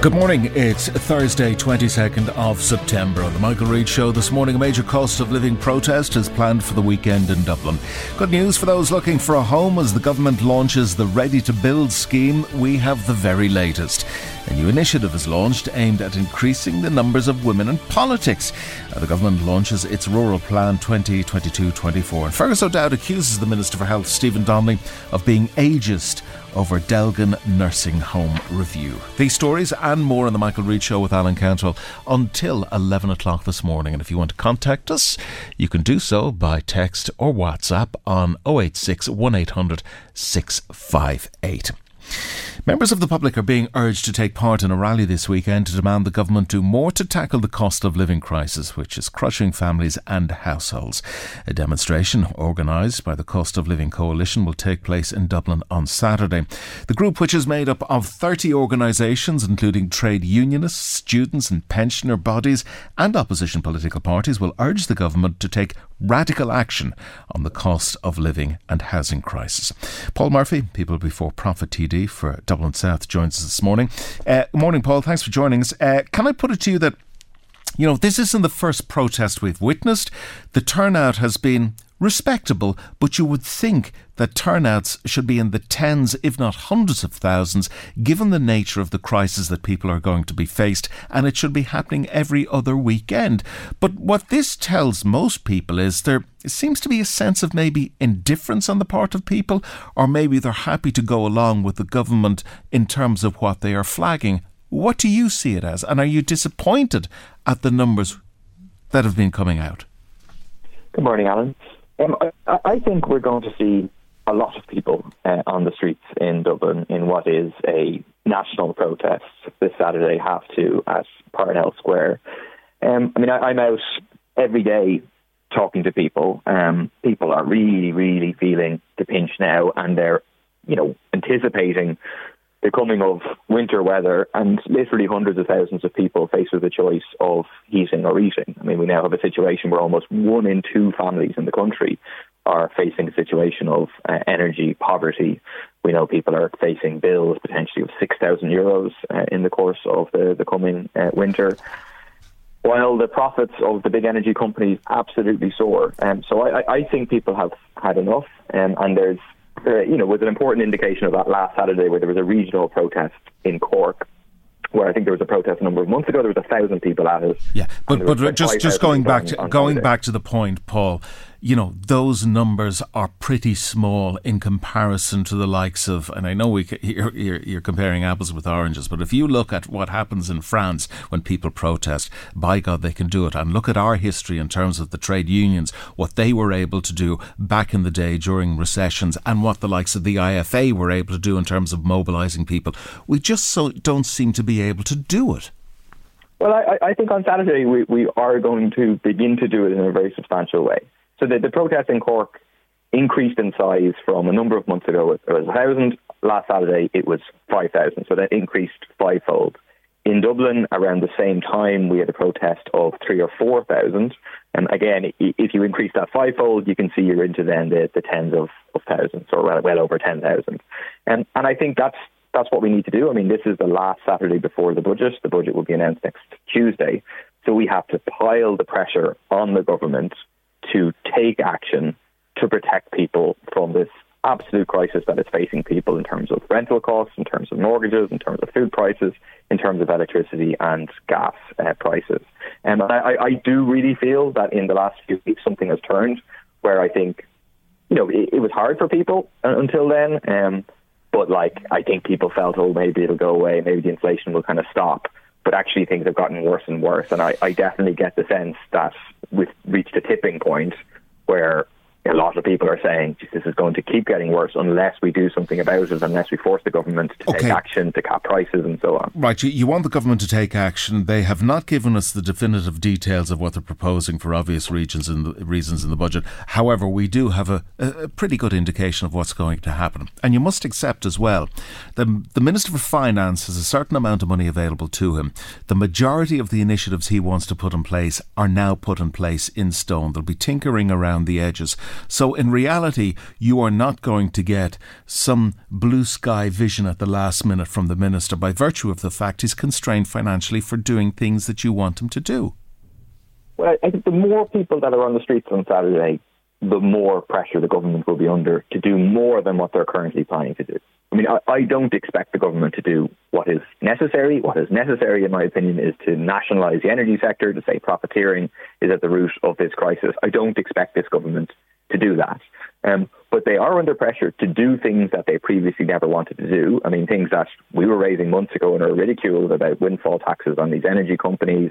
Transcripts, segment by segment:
Good morning. It's Thursday, 22nd of September. On the Michael Reade Show this morning, a major cost of living protest is planned for the weekend in Dublin. Good news for those looking for a home as the government launches the Ready to Build scheme. We have the very latest. A new initiative is launched aimed at increasing the numbers of women in politics. Uh, the government launches its Rural Plan 2022 24. And Fergus O'Dowd accuses the Minister for Health, Stephen Donnelly, of being ageist over Dealgan Nursing Home Review. These stories and more on the Michael Reade Show with Alan Cantrell until 11 o'clock this morning. And if you want to contact us, you can do so by text or WhatsApp on 086 1800 658. Members of the public are being urged to take part in a rally this weekend to demand the government do more to tackle the cost of living crisis, which is crushing families and households. A demonstration organised by the Cost of Living Coalition will take place in Dublin on Saturday. The group, which is made up of 30 organisations, including trade unionists, students, and pensioner bodies, and opposition political parties, will urge the government to take radical action on the cost of living and housing crisis. Paul Murphy, People Before Profit TD for Dublin South, joins us this morning. Uh, morning, Paul. Thanks for joining us. Uh, can I put it to you that you know, this isn't the first protest we've witnessed. The turnout has been respectable, but you would think that turnouts should be in the tens, if not hundreds of thousands, given the nature of the crisis that people are going to be faced, and it should be happening every other weekend. But what this tells most people is there seems to be a sense of maybe indifference on the part of people, or maybe they're happy to go along with the government in terms of what they are flagging. What do you see it as? And are you disappointed at the numbers that have been coming out? Good morning, Alan. Um, I, I, think we're going to see a lot of people uh, on the streets in Dublin in what is a national protest this Saturday, half two at Parnell Square. Um, I mean, I, am out every day talking to people. Um, people are really, really feeling the pinch now, and they're, you know, anticipating the coming of winter weather and literally hundreds of thousands of people faced with the choice of heating or eating. I mean, we now have a situation where almost one in two families in the country are facing a situation of uh, energy poverty. We know people are facing bills potentially of 6,000 euros uh, in the course of the, the coming uh, winter. While the profits of the big energy companies absolutely soar. Um, so I, I think people have had enough, um, and there's uh, you know, was an important indication of that last Saturday where there was a regional protest in Cork where I think there was a protest a number of months ago. There was a thousand people at it. Yeah, but but just just going back to going back to the point, Paul you know, those numbers are pretty small in comparison to the likes of, and I know we, you're, you're, comparing apples with oranges, but if you look at what happens in France when people protest, by God, they can do it. And look at our history in terms of the trade unions, what they were able to do back in the day during recessions, and what the likes of the IFA were able to do in terms of mobilising people. We just so don't seem to be able to do it. Well, I, I think on Saturday we, we are going to begin to do it in a very substantial way. So the, the protest in Cork increased in size from a number of months ago. It was 1,000. Last Saturday, it was 5,000. So that increased fivefold. In Dublin, around the same time, we had a protest of three or 4,000. And again, if you increase that fivefold, you can see you're into then the, the tens of, of thousands, or well, well over 10,000. And, and I think that's that's what we need to do. I mean, this is the last Saturday before the budget. The budget will be announced next Tuesday. So we have to pile the pressure on the government to take action to protect people from this absolute crisis that is facing people in terms of rental costs, in terms of mortgages, in terms of food prices, in terms of electricity and gas uh, prices. And I, I, do really feel that in the last few weeks something has turned where I think, you know, it, it was hard for people until then. Um, but like, I think people felt, oh, maybe it'll go away, maybe the inflation will kind of stop but actually things have gotten worse and worse. And I, I definitely get the sense that we've reached a tipping point where a lot of people are saying this is going to keep getting worse unless we do something about it, unless we force the government to okay. take action to cap prices and so on. Right, you, you want the government to take action. They have not given us the definitive details of what they're proposing for obvious regions and reasons in the budget. However, we do have a, a pretty good indication of what's going to happen. And you must accept as well that the Minister for Finance has a certain amount of money available to him. The majority of the initiatives he wants to put in place are now put in place in stone. There'll be tinkering around the edges. So, in reality, you are not going to get some blue sky vision at the last minute from the minister by virtue of the fact he's constrained financially for doing things that you want him to do. Well, I think the more people that are on the streets on Saturday, the more pressure the government will be under to do more than what they're currently planning to do. I mean, I, I, don't expect the government to do what is necessary. What is necessary, in my opinion, is to nationalise the energy sector, to say profiteering is at the root of this crisis. I don't expect this government to do that. Um, but they are under pressure to do things that they previously never wanted to do. I mean, things that we were raising months ago and are ridiculed about windfall taxes on these energy companies,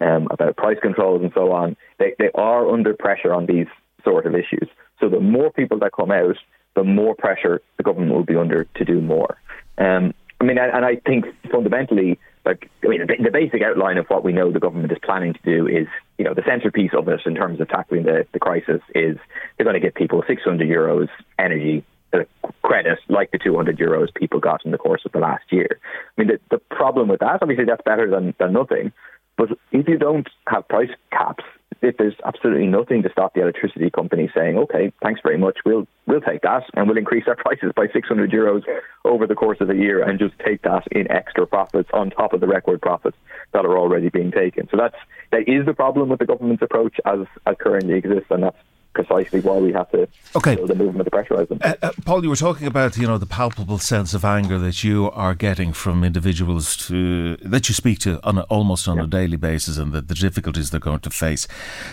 um, about price controls and so on. They, they are under pressure on these sort of issues. So the more people that come out, the more pressure the government will be under to do more. Um, I mean, and I think fundamentally, like, I mean, the, the basic outline of what we know the government is planning to do is, you know, the centerpiece of it in terms of tackling the, the crisis is they're going to give people 600 euros energy uh, credit like the 200 euros people got in the course of the last year. I mean, the, the problem with that, obviously, that's better than, than nothing. But if you don't have price caps, if there's absolutely nothing to stop the electricity company saying, "Okay, thanks very much, we'll we'll take that, and we'll increase our prices by 600 euros over the course of the year, and just take that in extra profits on top of the record profits that are already being taken." So that's that is the problem with the government's approach as as currently exists, and that's precisely why we have to okay. build a movement to pressurise them. Uh, uh, Paul, you were talking about you know the palpable sense of anger that you are getting from individuals to that you speak to on a, almost on yeah. a daily basis, and the, the, difficulties they're going to face.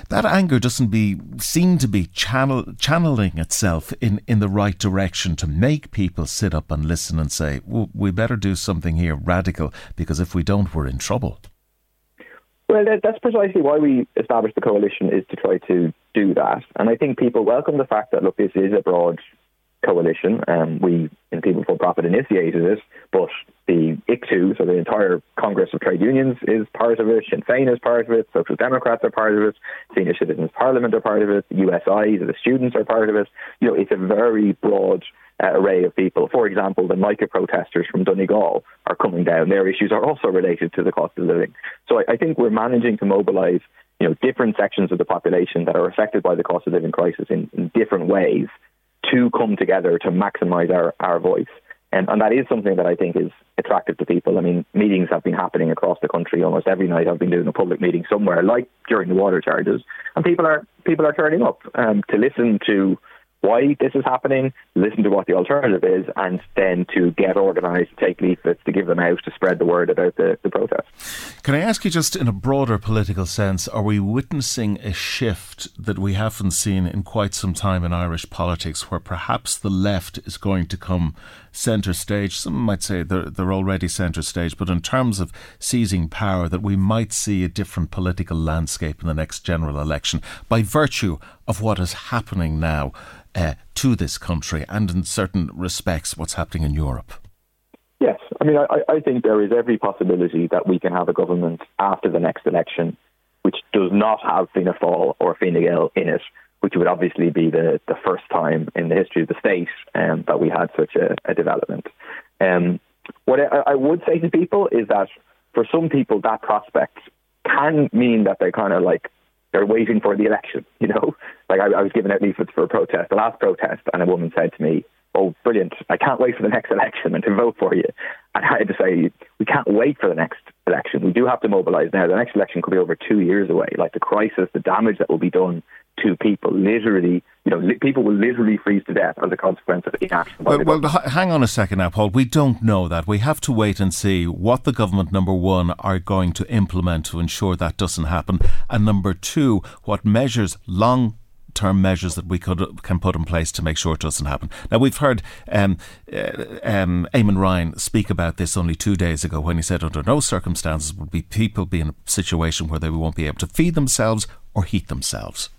That anger doesn't be seem to be channel, channeling itself in, in the right direction to make people sit up and listen and say, well, "We better do something here radical because if we don't, we're in trouble." Well, that's precisely why we established the coalition is to try to do that. And I think people welcome the fact that, look, this is a broad coalition. Um, we, in People Before Profit, initiated it, but the ICTU, so the entire Congress of Trade Unions, is part of it. Sinn Féin is part of it. Social Democrats are part of it. Senior Citizens Parliament are part of it. USI, the students are part of it. You know, it's a very broad array of people. For example, the mica protesters from Donegal are coming down. Their issues are also related to the cost of living. So I, I think we're managing to mobilise you know, different sections of the population that are affected by the cost of living crisis in, in different ways to come together to maximise our, our voice. And, and that is something that I think is attractive to people. I mean, meetings have been happening across the country almost every night. I've been doing a public meeting somewhere, like during the water charges, and people are people are turning up um, to listen to why this is happening, listen to what the alternative is, and then to get organised, take leaflets, to give them out, to spread the word about the, the protest. Can I ask you just in a broader political sense, are we witnessing a shift that we haven't seen in quite some time in Irish politics where perhaps the left is going to come centre stage? Some might say they're, they're already centre stage, but in terms of seizing power, that we might see a different political landscape in the next general election by virtue of what is happening now uh, to this country and in certain respects what's happening in Europe? Yes, I mean, I, I think there is every possibility that we can have a government after the next election which does not have Fianna Fáil or Fine Gael in it, which would obviously be the, the first time in the history of the state um, that we had such a, a development. Um, what I, I would say to people is that for some people, that prospect can mean that they kind of like they're waiting for the election. You know, like I, I was giving out leaflets for a protest, the last protest, and a woman said to me, "Oh, brilliant! I can't wait for the next election and to vote for you." And I had to say, "We can't wait for the next election. We do have to mobilise now. The next election could be over two years away. Like the crisis, the damage that will be done to people. Literally, you know, li- people will literally freeze to death as a consequence of inaction. Well, well hang on a second now, Paul. We don't know that. We have to wait and see what the government, number one, are going to implement to ensure that doesn't happen, and number two, what measures, long term measures that we could can put in place to make sure it doesn't happen. Now we've heard um, uh, um, Eamon Ryan speak about this only two days ago when he said under no circumstances would be people be in a situation where they won't be able to feed themselves or heat themselves.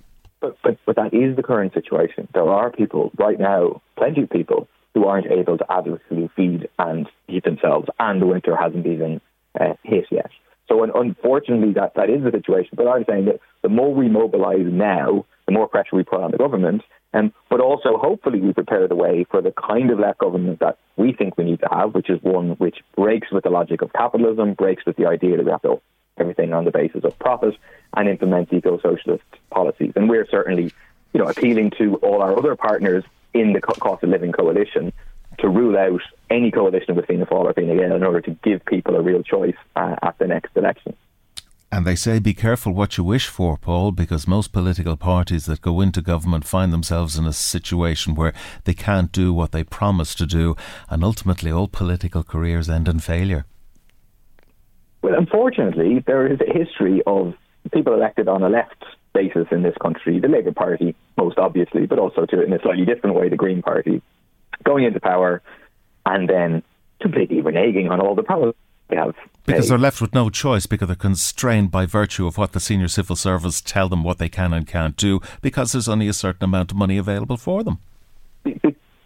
But, but, but that is the current situation. There are people right now, plenty of people, who aren't able to adequately feed and heat themselves, and the winter hasn't even uh, hit yet. So unfortunately, that, that is the situation. But I'm saying that the more we mobilise now, the more pressure we put on the government, um, but also hopefully we prepare the way for the kind of left government that we think we need to have, which is one which breaks with the logic of capitalism, breaks with the idea that we have to everything on the basis of profit and implement eco-socialist policies. And we're certainly, you know, appealing to all our other partners in the cost of living coalition to rule out any coalition with Fianna Fáil or Fine Gael in order to give people a real choice uh, at the next election. And they say be careful what you wish for, Paul, because most political parties that go into government find themselves in a situation where they can't do what they promise to do, and ultimately all political careers end in failure. Well, unfortunately, there is a history of people elected on a left basis in this country, the Labour Party, most obviously, but also to in a slightly different way, the Green Party, going into power and then completely reneging on all the promises they have. Because they're left with no choice because they're constrained by virtue of what the senior civil service tell them what they can and can't do because there's only a certain amount of money available for them.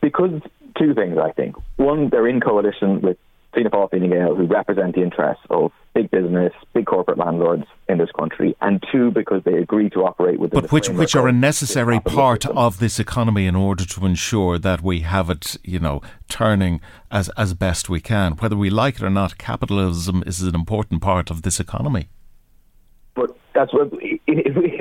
Because two things, I think. One, they're in coalition with Fianna Fáil, Fine Gael, who represent the interests of big business, big corporate landlords in this country, and two, because they agree to operate with. But which which are a necessary part of this economy in order to ensure that we have it, you know, turning as as best we can. Whether we like it or not, capitalism is an important part of this economy. But that's what if we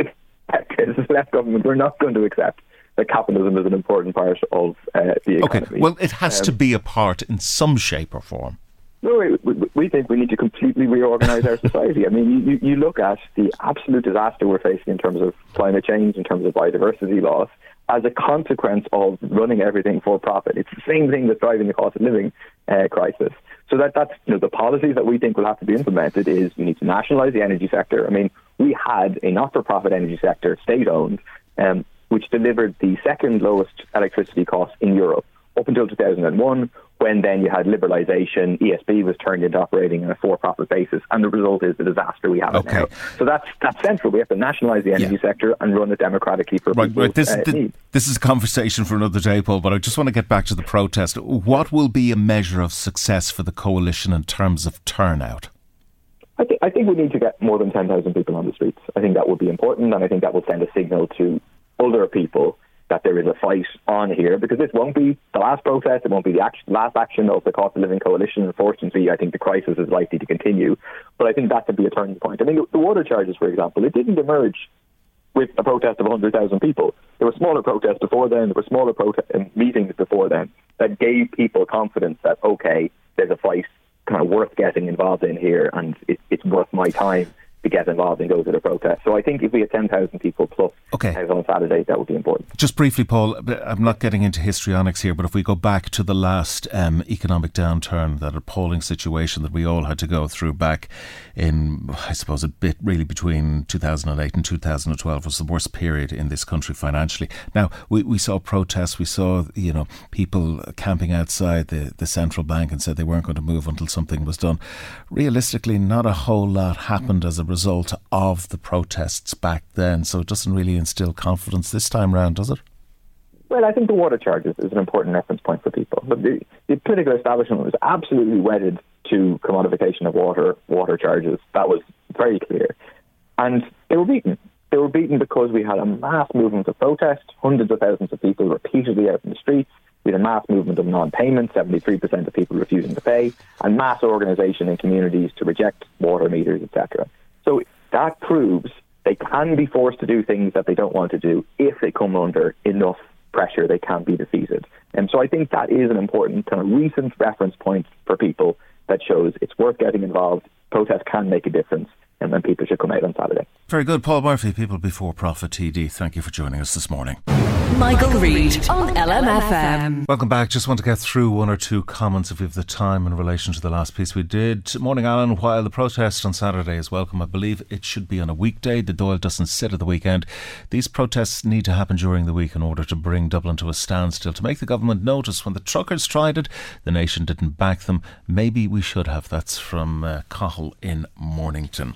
as left government, we're not going to accept that capitalism is an important part of uh, the economy. Okay, well, it has um, to be a part in some shape or form. No, we, we think we need to completely reorganise our society. I mean, you, you look at the absolute disaster we're facing in terms of climate change, in terms of biodiversity loss, as a consequence of running everything for profit. It's the same thing that's driving the cost of living uh, crisis. So that that's you know the policies that we think will have to be implemented is we need to nationalise the energy sector. I mean, we had a not-for-profit energy sector, state-owned, um, which delivered the second lowest electricity costs in Europe up until 2001, when then you had liberalisation, ESB was turned into operating on a for-profit basis, and the result is the disaster we have okay. now. So that's that's central. We have to nationalise the energy yeah. sector and run it democratically for right, right. This, uh, the, this is a conversation for another day, Paul. But I just want to get back to the protest. What will be a measure of success for the coalition in terms of turnout? I, th- I think we need to get more than 10,000 people on the streets. I think that would be important, and I think that will send a signal to other people that there is a fight on here because this won't be the last protest, it won't be the action, last action of the cost of living coalition. Unfortunately, I think the crisis is likely to continue, but I think that could be a turning point. I mean, the water charges, for example, it didn't emerge with a protest of 100,000 people. There were smaller protests before then, there were smaller protest uh, meetings before then that gave people confidence that, okay, there's a fight kind of worth getting involved in here and it, it's worth my time to get involved and go to the protest. So I think if we had 10,000 people plus Okay. on Saturday, that would be important. Just briefly, Paul, I'm not getting into histrionics here, but if we go back to the last um, economic downturn, that appalling situation that we all had to go through back in, I suppose, a bit really between 2008 and 2012 was the worst period in this country financially. Now, we, we saw protests, we saw, you know, people camping outside the, the central bank and said they weren't going to move until something was done. Realistically, not a whole lot happened as a result of the protests back then, so it doesn't really instill confidence this time round, does it? Well, I think the water charges is an important reference point for people. But the, the political establishment was absolutely wedded to commodification of water water charges. That was very clear, and they were beaten. They were beaten because we had a mass movement of protest, hundreds of thousands of people repeatedly out in the streets. We had a mass movement of non-payment, 73% of people refusing to pay, and mass organisation in communities to reject water meters, etc. So that proves they can be forced to do things that they don't want to do if they come under enough pressure, they can be defeated. And so I think that is an important kind of recent reference point for people that shows it's worth getting involved. Protest can make a difference and then people should come out on Saturday. Very good. Paul Murphy, People Before Profit TD, thank you for joining us this morning. Michael, Reade on LMFM. Welcome back. Just want to get through one or two comments if we have the time in relation to the last piece we did. Morning, Alan. While the protest on Saturday is welcome, I believe it should be on a weekday. The Dáil doesn't sit at the weekend. These protests need to happen during the week in order to bring Dublin to a standstill, to make the government notice when the truckers tried it, the nation didn't back them. Maybe we should have. That's from uh, Cahill in Mornington.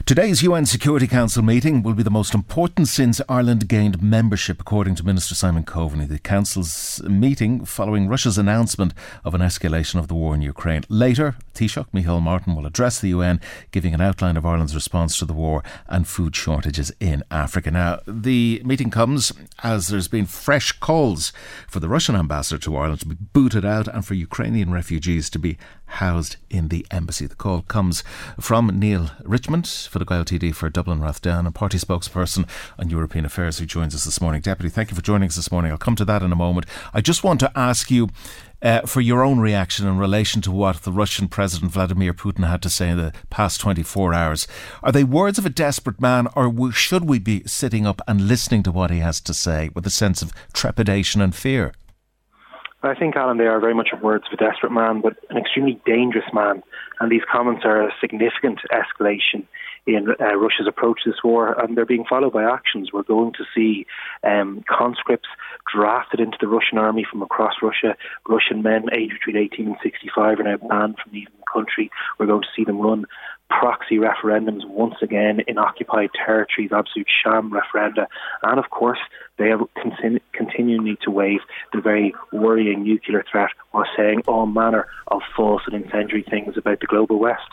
Today's UN Security Council meeting will be the most important since Ireland gained membership, according to Minister Simon Coveney. The Council's meeting following Russia's announcement of an escalation of the war in Ukraine. Later, Taoiseach Micheál Martin will address the UN, giving an outline of Ireland's response to the war and food shortages in Africa. Now, the meeting comes as there's been fresh calls for the Russian ambassador to Ireland to be booted out and for Ukrainian refugees to be housed in the embassy. The call comes from Neale Richmond Fine Gael TD for Dublin Rathdown, a party spokesperson on European affairs who joins us this morning. Deputy, thank you for joining us this morning. I'll come to that in a moment. I just want to ask you. Uh, for your own reaction in relation to what the Russian President Vladimir Putin had to say in the past 24 hours. Are they words of a desperate man, or should we be sitting up and listening to what he has to say with a sense of trepidation and fear? I think, Alan, they are very much words of a desperate man, but an extremely dangerous man. And these comments are a significant escalation in uh, Russia's approach to this war, and they're being followed by actions. We're going to see um, conscripts drafted into the Russian army from across Russia. Russian men aged between 18 and 65 are now banned from leaving the country. We're going to see them run proxy referendums once again in occupied territories, absolute sham referenda, and of course they are continu- continually to wave the very worrying nuclear threat while saying all manner of false and incendiary things about the global West.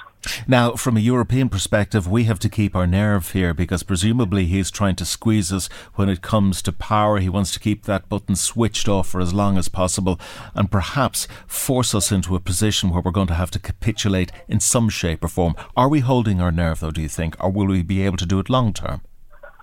Now, from a European perspective, we have to keep our nerve here because presumably he's trying to squeeze us when it comes to power. He wants to keep that button switched off for as long as possible and perhaps force us into a position where we're going to have to capitulate in some shape or form. Are we holding our nerve, though, do you think, or will we be able to do it long term?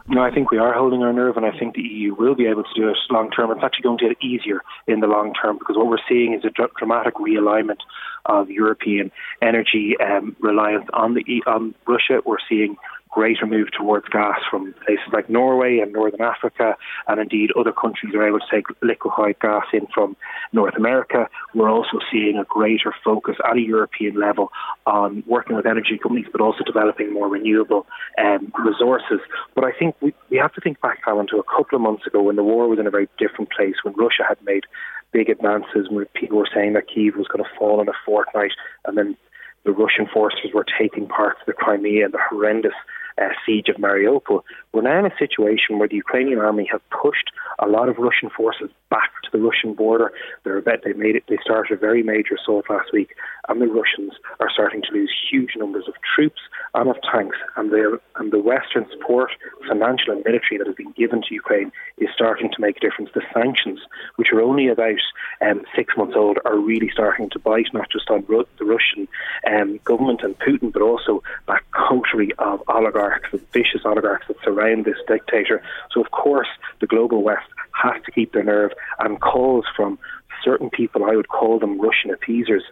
No, I think we are holding our nerve, and I think the EU will be able to do it long term. It's actually going to get easier in the long term because what we're seeing is a dr- dramatic realignment of European energy um, reliance on the on Russia. We're seeing greater move towards gas from places like Norway and Northern Africa, and indeed other countries are able to take liquefied gas in from North America. We're also seeing a greater focus at a European level on working with energy companies, but also developing more renewable um, resources. But I think we, we have to think back, Alan, to a couple of months ago when the war was in a very different place, when Russia had made big advances, people were saying that Kiev was going to fall in a fortnight, and then the Russian forces were taking parts of the Crimea and the horrendous uh, siege of Mariupol. We're now in a situation where the Ukrainian army have pushed a lot of Russian forces back to the Russian border. They're about, they made it. They started a very major assault last week, and the Russians are starting to lose huge numbers of troops and of tanks. And and the Western support, financial and military, that has been given to Ukraine is starting to make a difference. The sanctions, which are only about um, six months old, are really starting to bite, not just on Ru- the Russian um, government and Putin, but also that coterie of oligarchs, the vicious oligarchs that surround this dictator. So, of course, the global West has to keep their nerve, and calls from certain people, I would call them Russian appeasers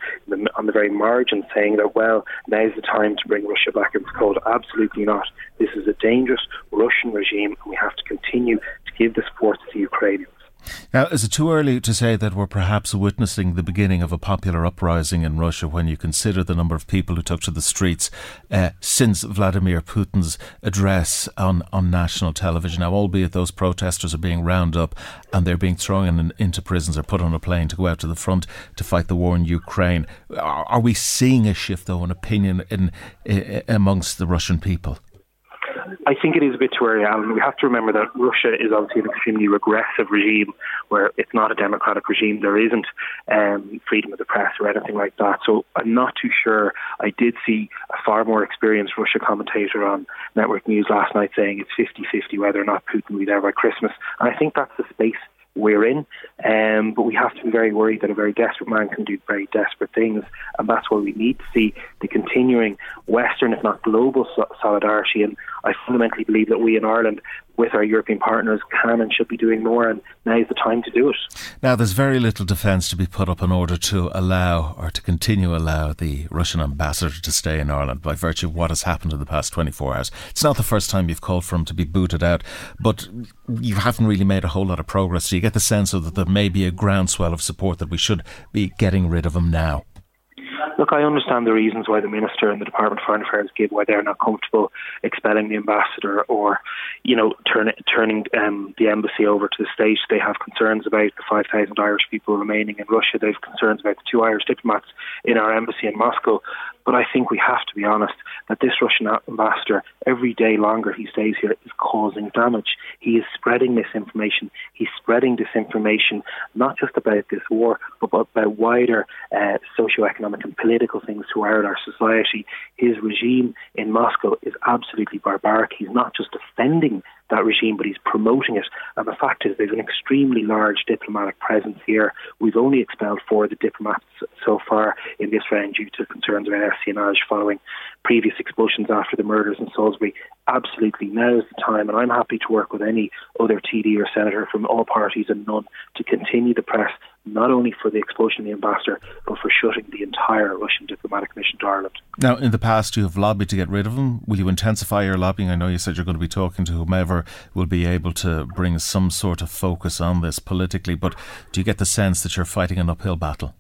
on the very margin, saying that, well, now's the time to bring Russia back into cold. Absolutely not. This is a dangerous, Russian regime, and we have to continue to give the support to Ukrainians. Now, is it too early to say that we're perhaps witnessing the beginning of a popular uprising in Russia when you consider the number of people who took to the streets uh, since Vladimir Putin's address on, on national television? Now, albeit those protesters are being rounded up and they're being thrown in, into prisons or put on a plane to go out to the front to fight the war in Ukraine. Are, are we seeing a shift, though, in opinion in, in amongst the Russian people? I think it is a bit too early, Alan. We have to remember that Russia is obviously an extremely regressive regime where it's not a democratic regime. There isn't um, freedom of the press or anything like that. So I'm not too sure. I did see a far more experienced Russia commentator on network news last night saying it's 50 50 whether or not Putin will be there by Christmas. And I think that's the space we're in. Um, but we have to be very worried that a very desperate man can do very desperate things, and that's why we need to see the continuing Western, if not global, solidarity. And I fundamentally believe that we in Ireland with our European partners can and should be doing more, and now is the time to do it. Now, there's very little defence to be put up in order to allow or to continue allow the Russian ambassador to stay in Ireland by virtue of what has happened in the past 24 hours. It's not the first time you've called for him to be booted out, but you haven't really made a whole lot of progress. So you get the sense that there may be a groundswell of support that we should be getting rid of him now. I understand the reasons why the minister and the Department of Foreign Affairs give why they're not comfortable expelling the ambassador or, you know, turn, turning um, the embassy over to the state. They have concerns about the 5,000 Irish people remaining in Russia. They have concerns about the two Irish diplomats in our embassy in Moscow. But I think we have to be honest that this Russian ambassador, every day longer he stays here, is causing damage. He is spreading misinformation. He's spreading disinformation, not just about this war, but about wider uh, socioeconomic and political things throughout our society. His regime in Moscow is absolutely barbaric. He's not just defending that regime, but he's promoting it. And the fact is, there's an extremely large diplomatic presence here. We've only expelled four of the diplomats so far in this round due to concerns about espionage following previous expulsions after the murders in Salisbury. Absolutely, now is the time, and I'm happy to work with any other TD or senator from all parties and none to continue the press not only for the expulsion of the ambassador, but for shutting the entire Russian diplomatic mission to Ireland. Now, in the past, you have lobbied to get rid of him. Will you intensify your lobbying? I know you said you're going to be talking to whomever will be able to bring some sort of focus on this politically, but do you get the sense that you're fighting an uphill battle?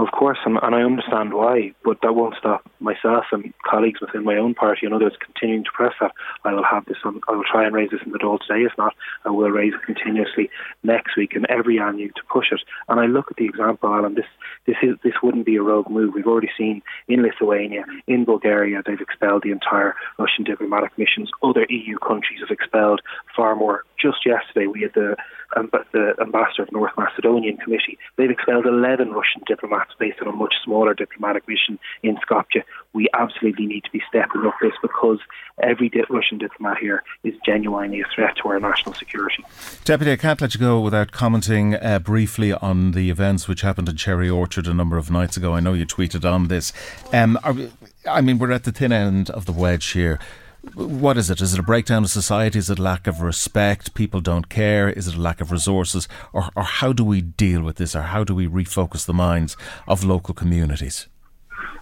Of course, and, and I understand why, but that won't stop myself and colleagues within my own party and others continuing to press that. I will have this on, I will try and raise this in the Dáil today. If not, I will raise it continuously next week and every annual to push it. And I look at the example, Alan, this, this, is, this wouldn't be a rogue move. We've already seen in Lithuania, in Bulgaria, they've expelled the entire Russian diplomatic missions. Other EU countries have expelled far more. Just yesterday, we had the the ambassador of North Macedonian Committee. They've expelled 11 Russian diplomats based on a much smaller diplomatic mission in Skopje. We absolutely need to be stepping up this because every di- Russian diplomat here is genuinely a threat to our national security. Deputy, I can't let you go without commenting uh, briefly on the events which happened in Cherry Orchard a number of nights ago. I know you tweeted on this. Um, are, I mean, we're at the thin end of the wedge here. What is it? Is it a breakdown of society? Is it lack of respect? People don't care? Is it a lack of resources? Or, or how do we deal with this? Or how do we refocus the minds of local communities?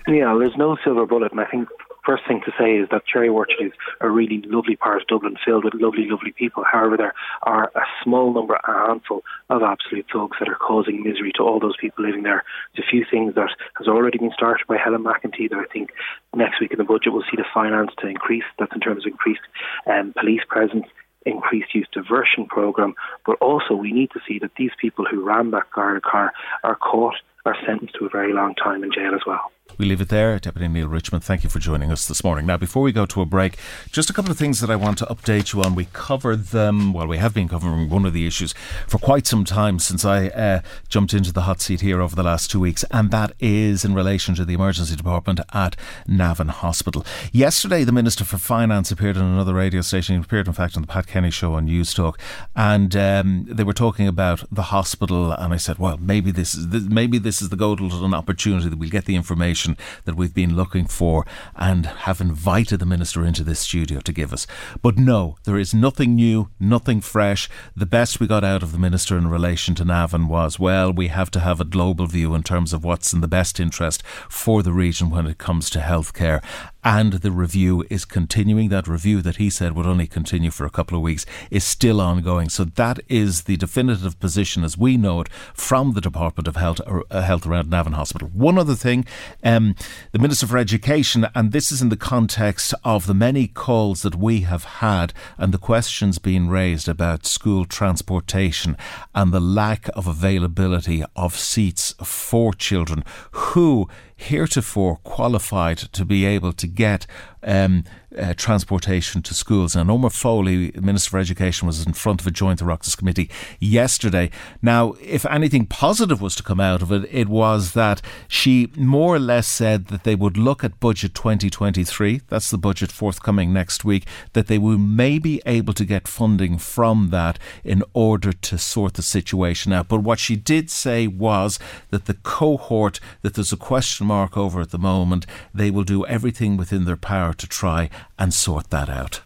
Yeah, there's no silver bullet, and I think first thing to say is that Cherry Orchard is a really lovely part of Dublin, filled with lovely, lovely people. However, there are a small number, a handful of absolute thugs that are causing misery to all those people living there. There's a few things that has already been started by Helen McEntee that I think next week in the budget we'll see the finance to increase. That's in terms of increased um, police presence increased youth diversion program, but also we need to see that these people who ran that Garda car are caught, are sentenced to a very long time in jail as well. We leave it there. Deputy Neale Richmond, thank you for joining us this morning. Now, before we go to a break, just a couple of things that I want to update you on. We covered them, well, we have been covering one of the issues for quite some time since I uh, jumped into the hot seat here over the last two weeks, and that is in relation to the emergency department at Navan Hospital. Yesterday, the Minister for Finance appeared on another radio station. He appeared, in fact, on the Pat Kenny show on Newstalk, and um, they were talking about the hospital, and I said, well, maybe this is, maybe this is the golden opportunity that we'll get the information information that we've been looking for and have invited the Minister into this studio to give us. But no, there is nothing new, nothing fresh. The best we got out of the Minister in relation to Navan was, well, we have to have a global view in terms of what's in the best interest for the region when it comes to healthcare. And the review is continuing. That review that he said would only continue for a couple of weeks is still ongoing. So that is the definitive position as we know it from the Department of Health, uh, Health around Navan Hospital. One other thing, um, the Minister for Education, and this is in the context of the many calls that we have had and the questions being raised about school transportation and the lack of availability of seats for children who heretofore qualified to be able to get um, uh, transportation to schools. And Norma Foley, Minister for Education, was in front of a joint Oireachtas committee yesterday. Now, if anything positive was to come out of it, it was that she more or less said that they would look at budget 2023, that's the budget forthcoming next week, that they will maybe able to get funding from that in order to sort the situation out. But what she did say was that the cohort that there's a question mark over at the moment, they will do everything within their power to try and sort that out.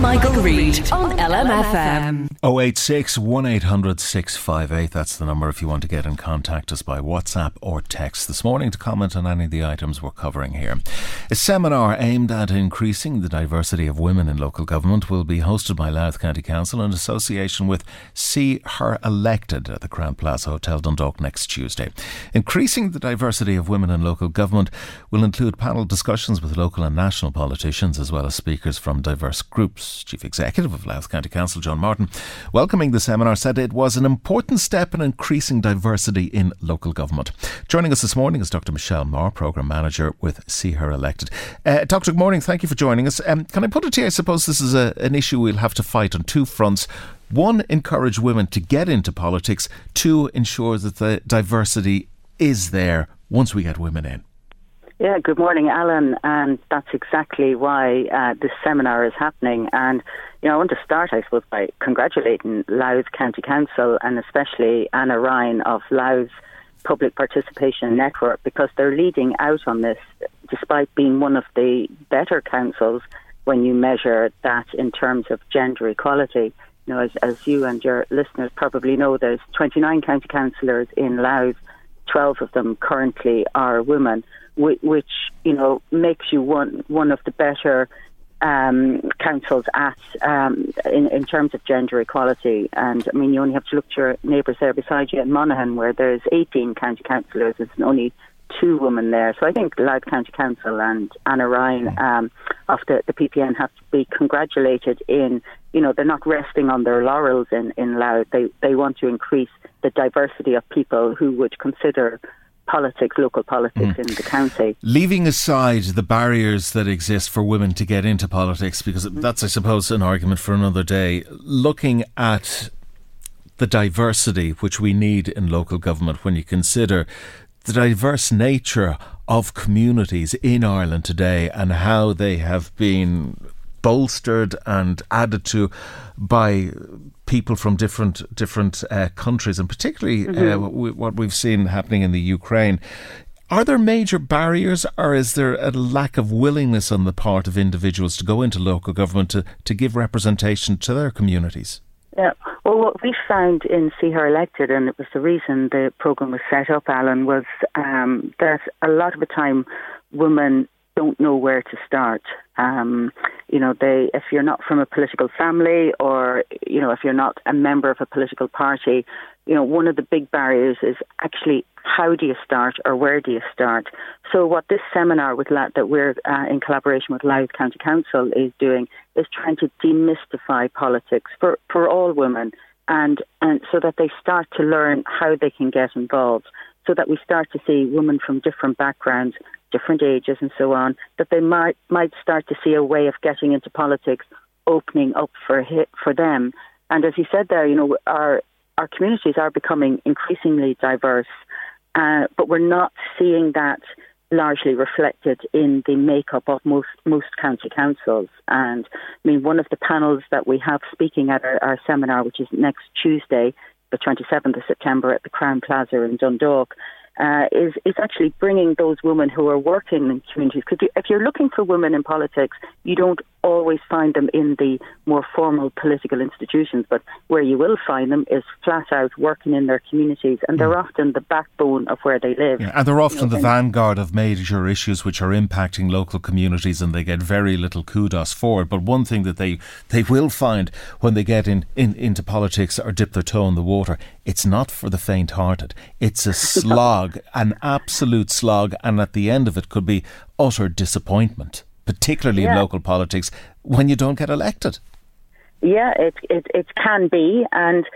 Michael, Reade on LMFM. 086 1800 658. That's the number if you want to get in contact us by WhatsApp or text this morning to comment on any of the items we're covering here. A seminar aimed at increasing the diversity of women in local government will be hosted by Louth County Council in association with See Her Elected at the Crowne Plaza Hotel Dundalk next Tuesday. Increasing the diversity of women in local government will include panel discussions with local and national politicians as well as speakers from diverse groups. Chief Executive of Louth County Council, John Martin, welcoming the seminar, said it was an important step in increasing diversity in local government. Joining us this morning is Dr. Michelle Moore, Programme Manager with See Her Elected. Uh, Dr. Good morning, thank you for joining us. Um, can I put it to you, I suppose this is a, an issue we'll have to fight on two fronts. One, encourage women to get into politics. Two, ensure that the diversity is there once we get women in. Yeah, good morning, Alan. And that's exactly why uh, this seminar is happening. And, you know, I want to start, I suppose, by congratulating Louth County Council and especially Anna Ryan of Louth Public Participation Network because they're leading out on this despite being one of the better councils when you measure that in terms of gender equality. You know, as, as you and your listeners probably know, there's 29 county councillors in Louth. 12 of them currently are women which you know makes you one one of the better um, councils at um, in, in terms of gender equality. And I mean, you only have to look to your neighbours there beside you in Monaghan, where there's 18 county councillors. There's only two women there. So I think Louth County Council and Anna Ryan mm. um, of the, the PPN have to be congratulated in, you know, they're not resting on their laurels in, in Louth. They, they want to increase the diversity of people who would consider politics, local politics mm. in the county. Leaving aside the barriers that exist for women to get into politics, because mm. that's, I suppose, an argument for another day, looking at the diversity which we need in local government when you consider the diverse nature of communities in Ireland today and how they have been bolstered and added to by people from different different uh, countries, and particularly uh, mm-hmm. uh, what we've seen happening in the Ukraine. Are there major barriers, or is there a lack of willingness on the part of individuals to go into local government to, to give representation to their communities? Yeah. Well, what we found in See Her Elected, and it was the reason the programme was set up, Alan, was um, that a lot of the time women don't know where to start. Um, you know, they if you're not from a political family or you know if you're not a member of a political party, you know, one of the big barriers is actually how do you start or where do you start. So what this seminar with that we're uh, in collaboration with Louth County Council is doing is trying to demystify politics for for all women and and so that they start to learn how they can get involved so that we start to see women from different backgrounds different ages and so on, that they might might start to see a way of getting into politics opening up for for them. And as you said there, you know, our our communities are becoming increasingly diverse, uh, but we're not seeing that largely reflected in the makeup of most most county councils. And I mean, one of the panels that we have speaking at our, our seminar, which is next Tuesday, the 27th of September at the Crowne Plaza in Dundalk, uh, is is actually bringing those women who are working in communities. Because if you're looking for women in politics, you don't always find them in the more formal political institutions, but where you will find them is flat out working in their communities, and they're mm. often the backbone of where they live. Yeah, and they're often you know, the vanguard of major issues which are impacting local communities, and they get very little kudos for it. But one thing that they they will find when they get in, in into politics or dip their toe in the water, it's not for the faint-hearted. It's a slog, an absolute slog, and at the end of it could be utter disappointment particularly yeah. in local politics, when you don't get elected. Yeah, it it, it can be, and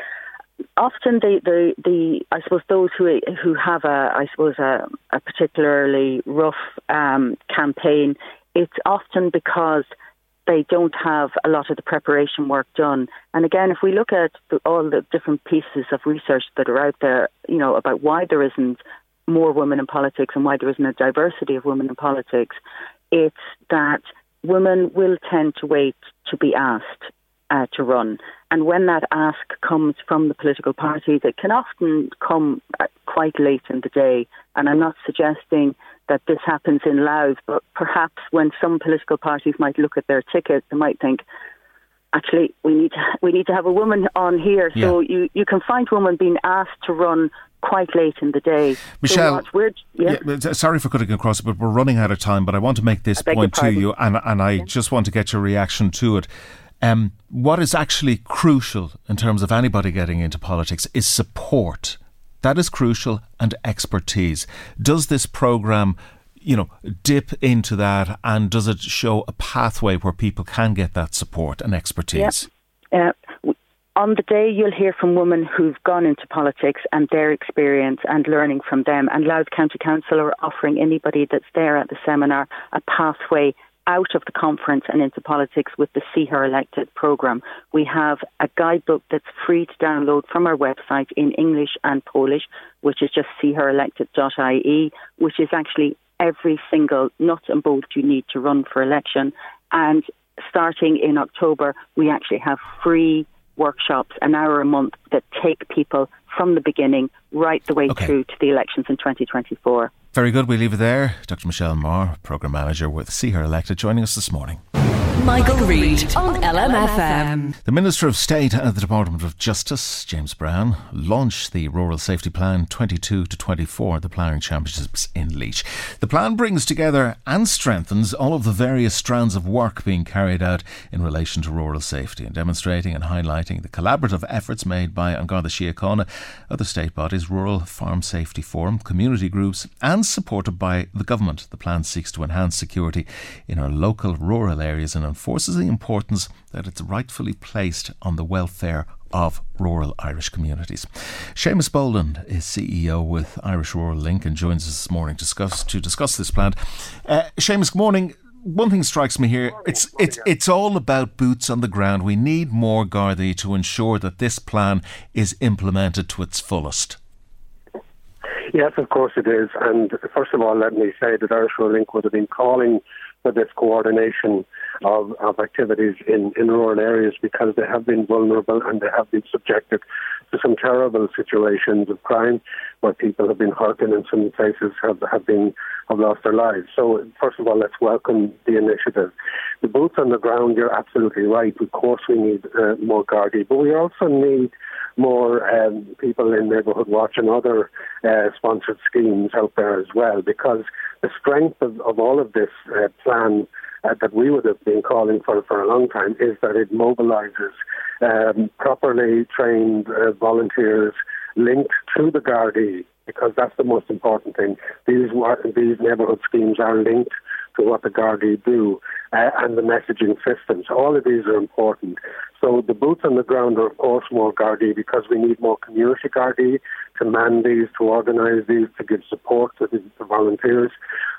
often the, the, the I suppose those who who have a I suppose a, a particularly rough um, campaign, it's often because they don't have a lot of the preparation work done. And again, if we look at the, all the different pieces of research that are out there, you know, about why there isn't more women in politics and why there isn't a diversity of women in politics, it's that women will tend to wait to be asked uh, to run. And when that ask comes from the political parties, it can often come uh, quite late in the day. And I'm not suggesting that this happens in Louth, but perhaps when some political parties might look at their ticket, they might think, actually, we need to, we need to have a woman on here. Yeah. So you, you can find women being asked to run quite late in the day. Michelle, so yeah. yeah. sorry for cutting across, but we're running out of time. But I want to make this point to you, and and I just want to get your reaction to it. Um, what is actually crucial in terms of anybody getting into politics is support. That is crucial and expertise. Does this program you know, dip into that and does it show a pathway where people can get that support and expertise? Yeah. Uh, on the day, you'll hear from women who've gone into politics and their experience and learning from them. And Louth County Council are offering anybody that's there at the seminar a pathway out of the conference and into politics with the See Her Elected programme. We have a guidebook that's free to download from our website in English and Polish, which is just seeherelected.ie, which is actually every single nut and bolt you need to run for election. And starting in October, we actually have free workshops, an hour a month, that take people from the beginning right the way okay. through to the elections in 2024. Very good. We leave it there. Dr. Michelle Moore, Programme Manager with See Her Elected, joining us this morning. Michael, Reade on LMFM. The Minister of State at the Department of Justice, James Browne, launched the Rural Safety Plan 22 to 24, at the ploughing championships in Laois. The plan brings together and strengthens all of the various strands of work being carried out in relation to rural safety and demonstrating and highlighting the collaborative efforts made by An Garda Síochána, other state bodies, Rural Farm Safety Forum, community groups, and supported by the government. The plan seeks to enhance security in our local rural areas and enforces the importance that it's rightfully placed on the welfare of rural Irish communities. Seamus Boland is CEO with Irish Rural Link and joins us this morning to discuss, to discuss this plan. Uh, Seamus, good morning. One thing strikes me here: it's it's it's all about boots on the ground. We need more Gardaí to ensure that this plan is implemented to its fullest. Yes, of course it is. And first of all, let me say that Irish Rural Link would have been calling for this coordination of, of activities in, in rural areas because they have been vulnerable and they have been subjected to some terrible situations of crime where people have been hurt and in some cases have, have been have lost their lives. So first of all, let's welcome the initiative. The boots on the ground, you're absolutely right. Of course, we need uh, more Gardaí, but we also need more um, people in Neighbourhood Watch and other uh, sponsored schemes out there as well, because the strength of, of all of this uh, plan uh, that we would have been calling for for a long time is that it mobilises um, properly trained uh, volunteers linked to the Gardaí because that's the most important thing. These these neighbourhood schemes are linked what the Gardaí do uh, and the messaging systems. All of these are important. So the boots on the ground are, of course, more Gardaí because we need more community Gardaí to man these, to organise these, to give support to the, the volunteers.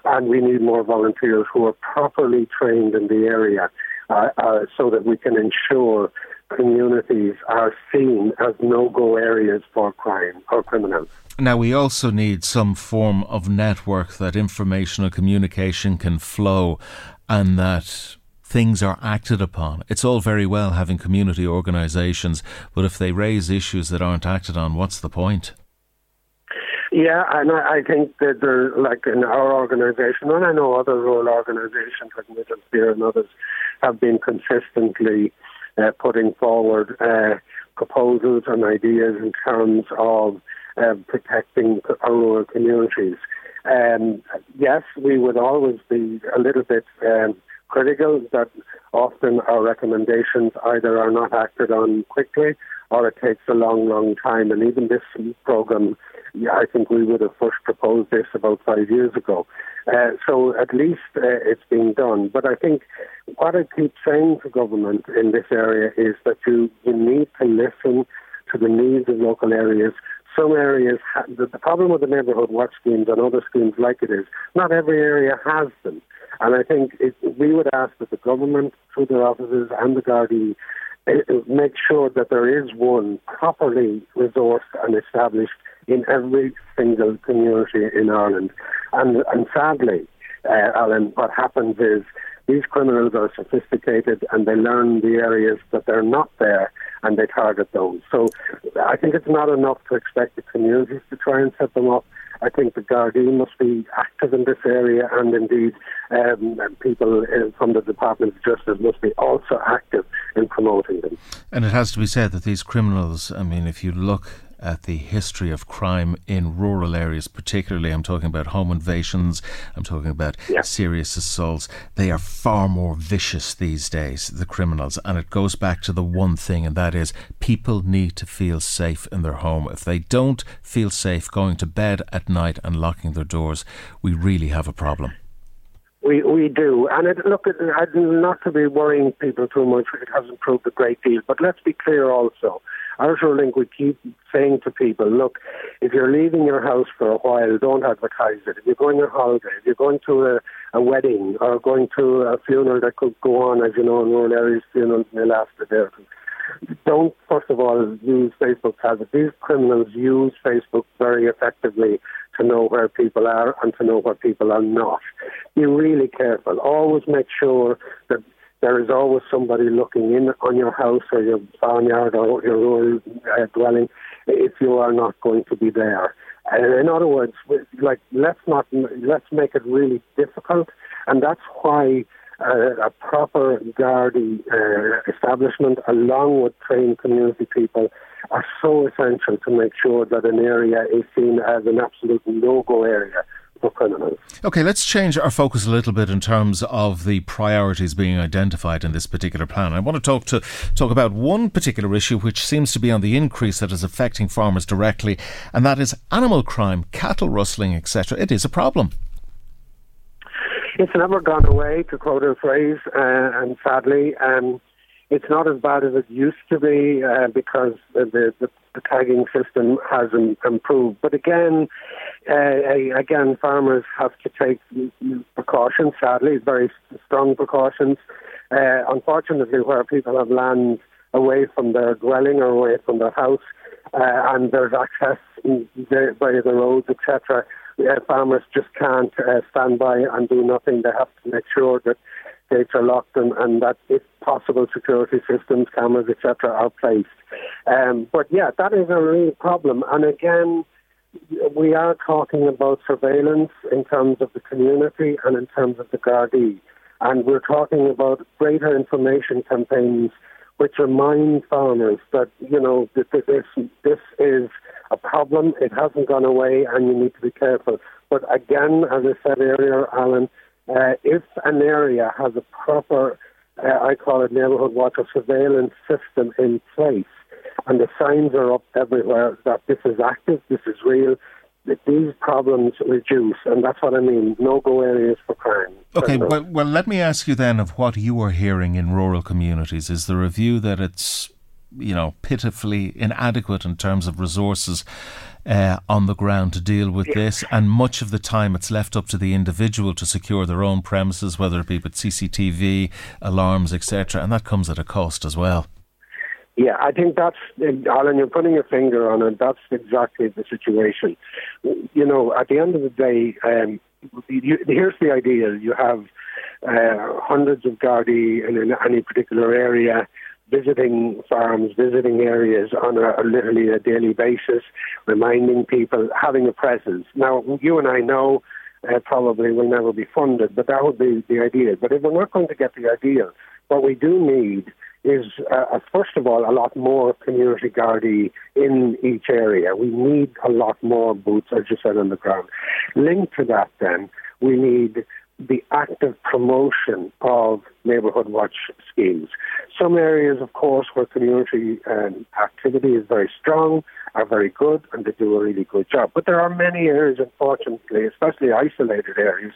And we need more volunteers who are properly trained in the area uh, uh, so that we can ensure communities are seen as no-go areas for crime or criminals. Now, we also need some form of network that information and communication can flow and that things are acted upon. It's all very well having community organisations, but if they raise issues that aren't acted on, what's the point? Yeah, and I, I think that there, like in our organisation, and I know other rural organisations like Spear and others have been consistently uh, putting forward uh, proposals and ideas in terms of uh, protecting our rural communities. Um, yes, we would always be a little bit um, critical that often our recommendations either are not acted on quickly or it takes a long, long time. And even this program, yeah, I think we would have first proposed this about five years ago. Uh, so at least uh, it's being done. But I think what I keep saying to government in this area is that you, you need to listen to the needs of local areas. Some areas, ha- the, the problem with the neighbourhood watch schemes and other schemes like it is, not every area has them. And I think it, we would ask that the government, through their offices and the Gardaí, uh, make sure that there is one properly resourced and established in every single community in Ireland. And, and sadly, uh, Alan, what happens is these criminals are sophisticated and they learn the areas that they're not there and they target those. So I think it's not enough to expect the communities to try and set them up. I think the Gardaí must be active in this area, and indeed, um, people uh, from the Department of Justice must be also active in promoting them. And it has to be said that these criminals, I mean, if you look at the history of crime in rural areas, particularly. I'm talking about home invasions, I'm talking about yeah. serious assaults. They are far more vicious these days, the criminals. And it goes back to the one thing, and that is people need to feel safe in their home. If they don't feel safe going to bed at night and locking their doors, we really have a problem. We we do, and it, look, it, not to be worrying people too much. It has improved a great deal, but let's be clear also. Irish Link we keep saying to people, look, if you're leaving your house for a while, don't advertise it. If you're going on holiday, if you're going to a, a wedding or going to a funeral that could go on, as you know, in rural areas, funerals may last a day or two don't first of all use Facebook as These criminals use Facebook very effectively to know where people are and to know where people are not. Be really careful. Always make sure that there is always somebody looking in on your house or your barnyard or your rural uh, dwelling if you are not going to be there. And in other words, like let's not let's make it really difficult, and that's why uh, a proper Gardaí uh, establishment, along with trained community people, are so essential to make sure that an area is seen as an absolute no-go area Okay, let's change our focus a little bit in terms of the priorities being identified in this particular plan. I want to talk to talk about one particular issue which seems to be on the increase that is affecting farmers directly, and that is animal crime, cattle rustling, etc. It is a problem. It's never gone away, to quote a phrase, uh, and sadly, um, it's not as bad as it used to be uh, because the, the, the, tagging system has improved. But again, uh, again, farmers have to take precautions. Sadly, very strong precautions. Uh, unfortunately, where people have land away from their dwelling or away from their house, uh, and there's access via the roads, etc uh, farmers just can't uh, stand by and do nothing. They have to make sure that gates are locked and, and that, if possible, security systems, cameras, etc., are placed. Um, but yeah, that is a real problem. And again, we are talking about surveillance in terms of the community and in terms of the Gardaí. And we're talking about greater information campaigns which remind farmers that, you know, that this, this is a problem. It hasn't gone away, and you need to be careful. But again, as I said earlier, Alan, uh, if an area has a proper, uh, I call it neighbourhood watch or surveillance system in place, and the signs are up everywhere that this is active, this is real, that these problems reduce, and that's what I mean. No-go areas for crime. Okay, well, well, let me ask you then of what you are hearing in rural communities. Is there a view that it's you know, pitifully inadequate in terms of resources uh, on the ground to deal with this. And much of the time, it's left up to the individual to secure their own premises, whether it be with CCTV, alarms, etc. And that comes at a cost as well. Yeah, I think that's, Alan, you're putting your finger on it. That's exactly the situation. You know, at the end of the day, um, you, here's the idea you have uh, hundreds of Gardaí in, any particular area visiting farms, visiting areas on a, a, literally a daily basis, reminding people, having a presence. Now, you and I know uh, probably will never be funded, but that would be the ideal. But if we're not going to get the ideal, what we do need is, uh, first of all, a lot more community Gardaí in each area. We need a lot more boots, as you said, on the ground. Linked to that, then, we need the active promotion of neighbourhood watch schemes. Some areas, of course, where community um, activity is very strong, are very good, and they do a really good job. But there are many areas, unfortunately, especially isolated areas,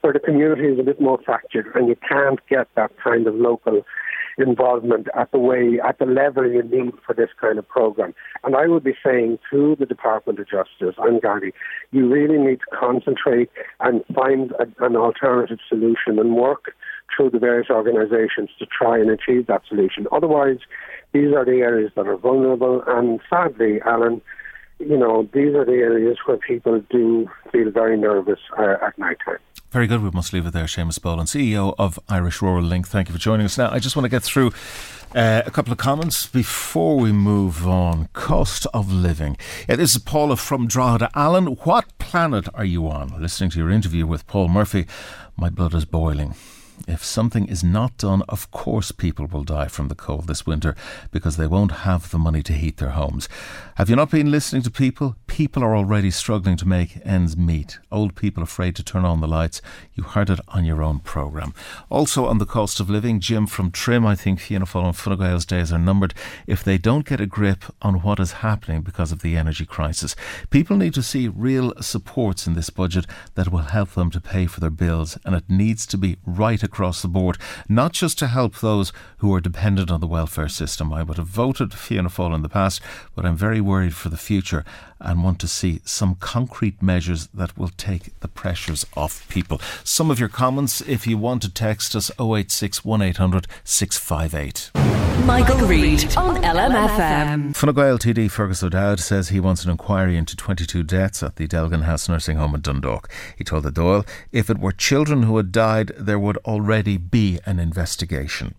where the community is a bit more fractured, and you can't get that kind of local involvement at the way, at the level you need for this kind of program. And I would be saying to the Department of Justice and Gardaí, you really need to concentrate and find a, an alternative solution and work through the various organisations to try and achieve that solution. Otherwise, these are the areas that are vulnerable, and sadly, Alan, you know, these are the areas where people do feel very nervous uh, at night time. Very good. We must leave it there. Seamus Boland, CEO of Irish Rural Link. Thank you for joining us. Now, I just want to get through uh, a couple of comments before we move on. Cost of living. Yeah, this is Paula from Drogheda. Alan, what planet are you on? Listening to your interview with Paul Murphy, my blood is boiling. If something is not done, of course people will die from the cold this winter because they won't have the money to heat their homes. Have you not been listening to people? People are already struggling to make ends meet. Old people afraid to turn on the lights. You heard it on your own programme. Also on the cost of living, Jim from Trim, I think Fianna Fáil and Fine Gael's days are numbered if they don't get a grip on what is happening because of the energy crisis. People need to see real supports in this budget that will help them to pay for their bills, and it needs to be right across the board, not just to help those who are dependent on the welfare system. I would have voted Fianna Fáil in the past, but I'm very worried for the future and want to see some concrete measures that will take the pressures off people. Some of your comments, if you want to text us 086 1800 658. Michael, Reade on LMFM. Fine Gael TD Fergus O'Dowd says he wants an inquiry into 22 deaths at the Dealgan House nursing home in Dundalk. He told the Dáil, if it were children who had died, there would already be an investigation.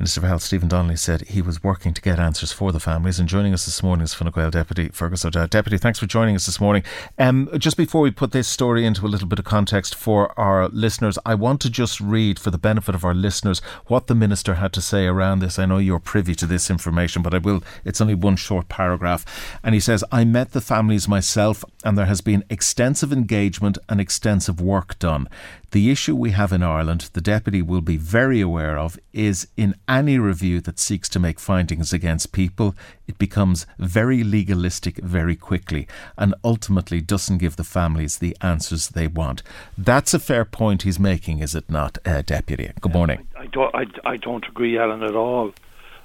Minister for Health Stephen Donnelly said he was working to get answers for the families. And joining us this morning is Fine Gael Deputy Fergus O'Dowd. Deputy, thanks for joining us this morning. Um, just before we put this story into a little bit of context for our listeners, I want to just read, for the benefit of our listeners, what the Minister had to say around this. I know you're privy to this information, but I will. It's only one short paragraph. And he says, I met the families myself, and there has been extensive engagement and extensive work done. The issue we have in Ireland, the Deputy will be very aware of, is in any review that seeks to make findings against people, it becomes very legalistic very quickly and ultimately doesn't give the families the answers they want. That's a fair point he's making, is it not, uh, Deputy? Good morning. I, I, don't, I, I don't agree, Alan, at all.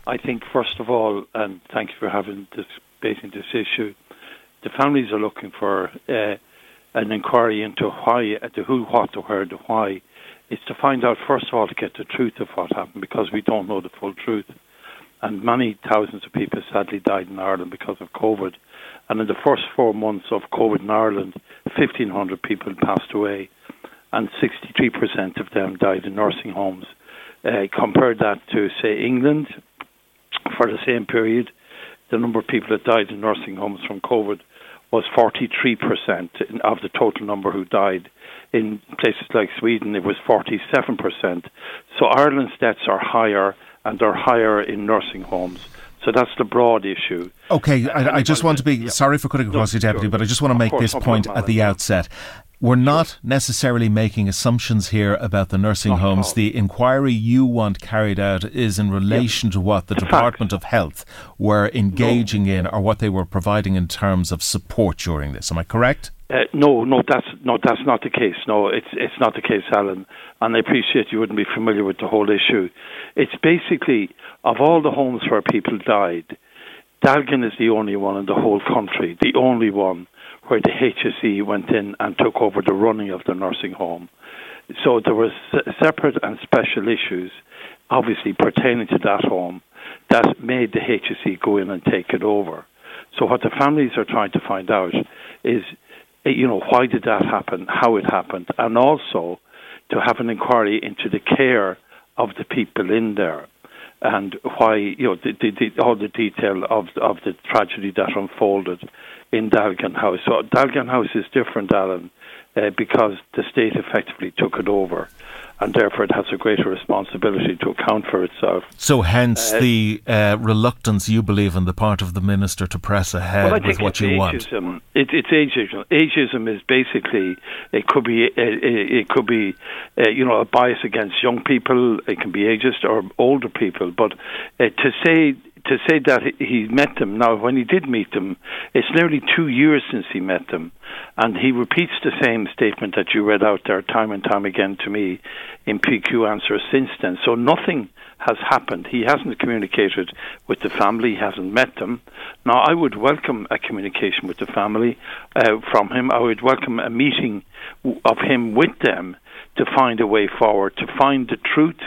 I think, first of all, and thank you for having this, debating this issue, the families are looking for. Uh, an inquiry into why, the who, what, the where, the why, is to find out, first of all, to get the truth of what happened because we don't know the full truth. And many thousands of people sadly died in Ireland because of COVID. And in the first four months of COVID in Ireland, 1,500 people passed away, and 63% of them died in nursing homes. Uh, compare that to, say, England, for the same period, the number of people that died in nursing homes from COVID was 43% of the total number who died. In places like Sweden, it was 47%. So Ireland's deaths are higher, and they're higher in nursing homes. So that's the broad issue. Okay, I, I just want to be yeah. sorry for cutting across no, you, Deputy, sure. but I just want to make course, this point at the outset we're not necessarily making assumptions here about the nursing not homes. The inquiry you want carried out is in relation to what the in Department fact, of Health were engaging no. in or what they were providing in terms of support during this. Am I correct? Uh, no, no, that's no, that's not the case. No, it's it's not the case, Alan. And I appreciate you wouldn't be familiar with the whole issue. It's basically of all the homes where people died, Dealgan is the only one in the whole country, the only one where the HSE went in and took over the running of the nursing home. So there were separate and special issues, obviously pertaining to that home, that made the HSE go in and take it over. So what the families are trying to find out is, eh, you know, why did that happen, how it happened, and also to have an inquiry into the care of the people in there. And why you know the, the, the, all the detail of of the tragedy that unfolded in Dealgan House. So Dealgan House is different, Alan, uh, because the state effectively took it over and therefore it has a greater responsibility to account for itself. So, hence uh, the uh, reluctance you believe on the part of the minister to press ahead well, with what you ageism. want. It, it's ageism. Ageism is basically it could be uh, it could be uh, you know a bias against young people. It can be ageist or older people. But uh, to say to say that he met them now, when he did meet them, it's nearly two years since he met them, and he repeats the same statement that you read out there time and time again to me in PQ answers since then. So nothing has happened. He hasn't communicated with the family. He hasn't met them. Now, I would welcome a communication with the family uh, from him. I would welcome a meeting of him with them to find a way forward, to find the truth,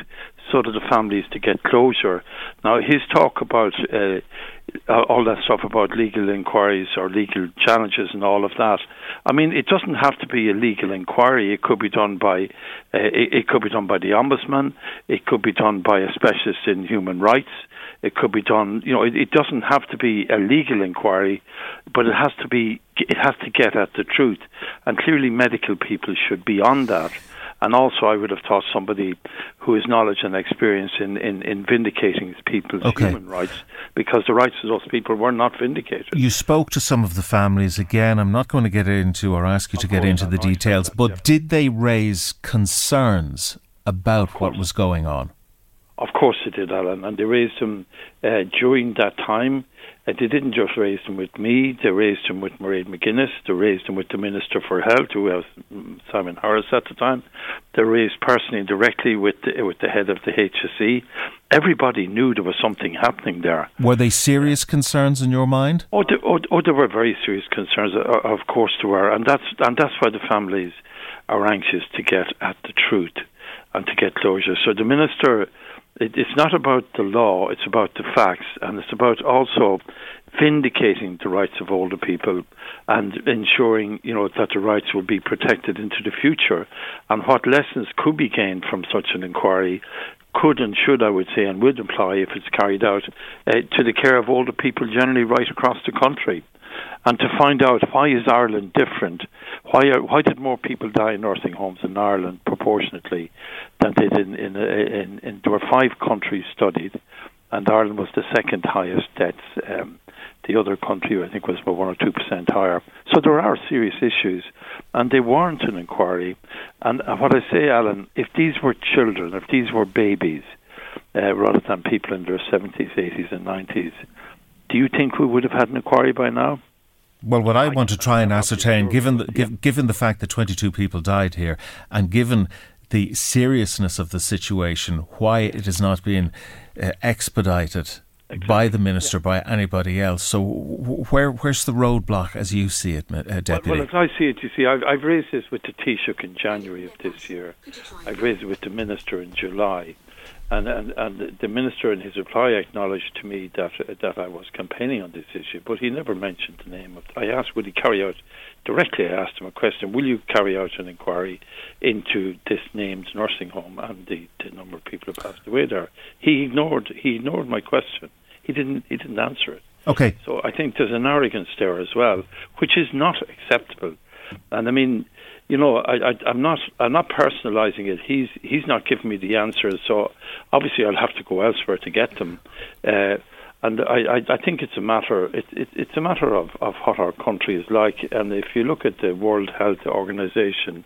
so that the families to get closure. Now, his talk about uh, all that stuff about legal inquiries or legal challenges and all of that. I mean, it doesn't have to be a legal inquiry. It could be done by uh, it, it could be done by the ombudsman. It could be done by a specialist in human rights. It could be done. You know, it, it doesn't have to be a legal inquiry, but it has to be. It has to get at the truth, and clearly, medical people should be on that and also I would have thought somebody who has knowledge and experience in, in, in vindicating people's okay. human rights, because the rights of those people were not vindicated. You spoke to some of the families again. I'm not going to get into or ask you to get into the details, but yeah. did they raise concerns about what was going on? Of course they did, Alan, and they raised them uh, during that time. Uh, they didn't just raise them with me, they raised them with Mairead McGuinness, they raised them with the Minister for Health, who was Simon Harris at the time. They raised personally directly with the, with the head of the HSE. Everybody knew there was something happening there. Were they serious concerns in your mind? Oh, they, oh, oh, there were very serious concerns. Of course, there were, and that's and that's why the families are anxious to get at the truth and to get closure. So the minister it, it's not about the law, it's about the facts, and it's about also vindicating the rights of older people and ensuring, you know, that the rights will be protected into the future. And what lessons could be gained from such an inquiry could and should, I would say, and would apply if it's carried out uh, to the care of older people generally right across the country and to find out why is Ireland different? Why are, why did more people die in nursing homes in Ireland proportionately than did in in, in, in there were five countries studied, and Ireland was the second highest deaths. Um, the other country, I think, was about one or two percent higher. So there are serious issues, and they warrant an inquiry. And what I say, Alan, if these were children, if these were babies, uh, rather than people in their seventies, eighties, and nineties, do you think we would have had an inquiry by now? Well, what I want to try and ascertain, given the, given the fact that 22 people died here, and given the seriousness of the situation, why it has not been uh, expedited exactly. by the minister, yeah. by anybody else. So, where where's the roadblock as you see it, uh, Deputy? Well, well, as I see it, you see, I've, I've raised this with the Taoiseach in January of this year. I've raised it with the minister in July. And, and, and the minister in his reply acknowledged to me that that I was campaigning on this issue, but he never mentioned the name of. I asked, would he carry out directly? I asked him a question: Will you carry out an inquiry into this named nursing home and the, the number of people who passed away there? He ignored. He ignored my question. He didn't. He didn't answer it. Okay. So I think there's an arrogance there as well, which is not acceptable. And I mean, you know, I, I, I'm not I'm not personalising it. He's he's not giving me the answers, so obviously I'll have to go elsewhere to get them. Uh, and I, I, I think it's a matter it, it, it's a matter of, of what our country is like. And if you look at the World Health Organization,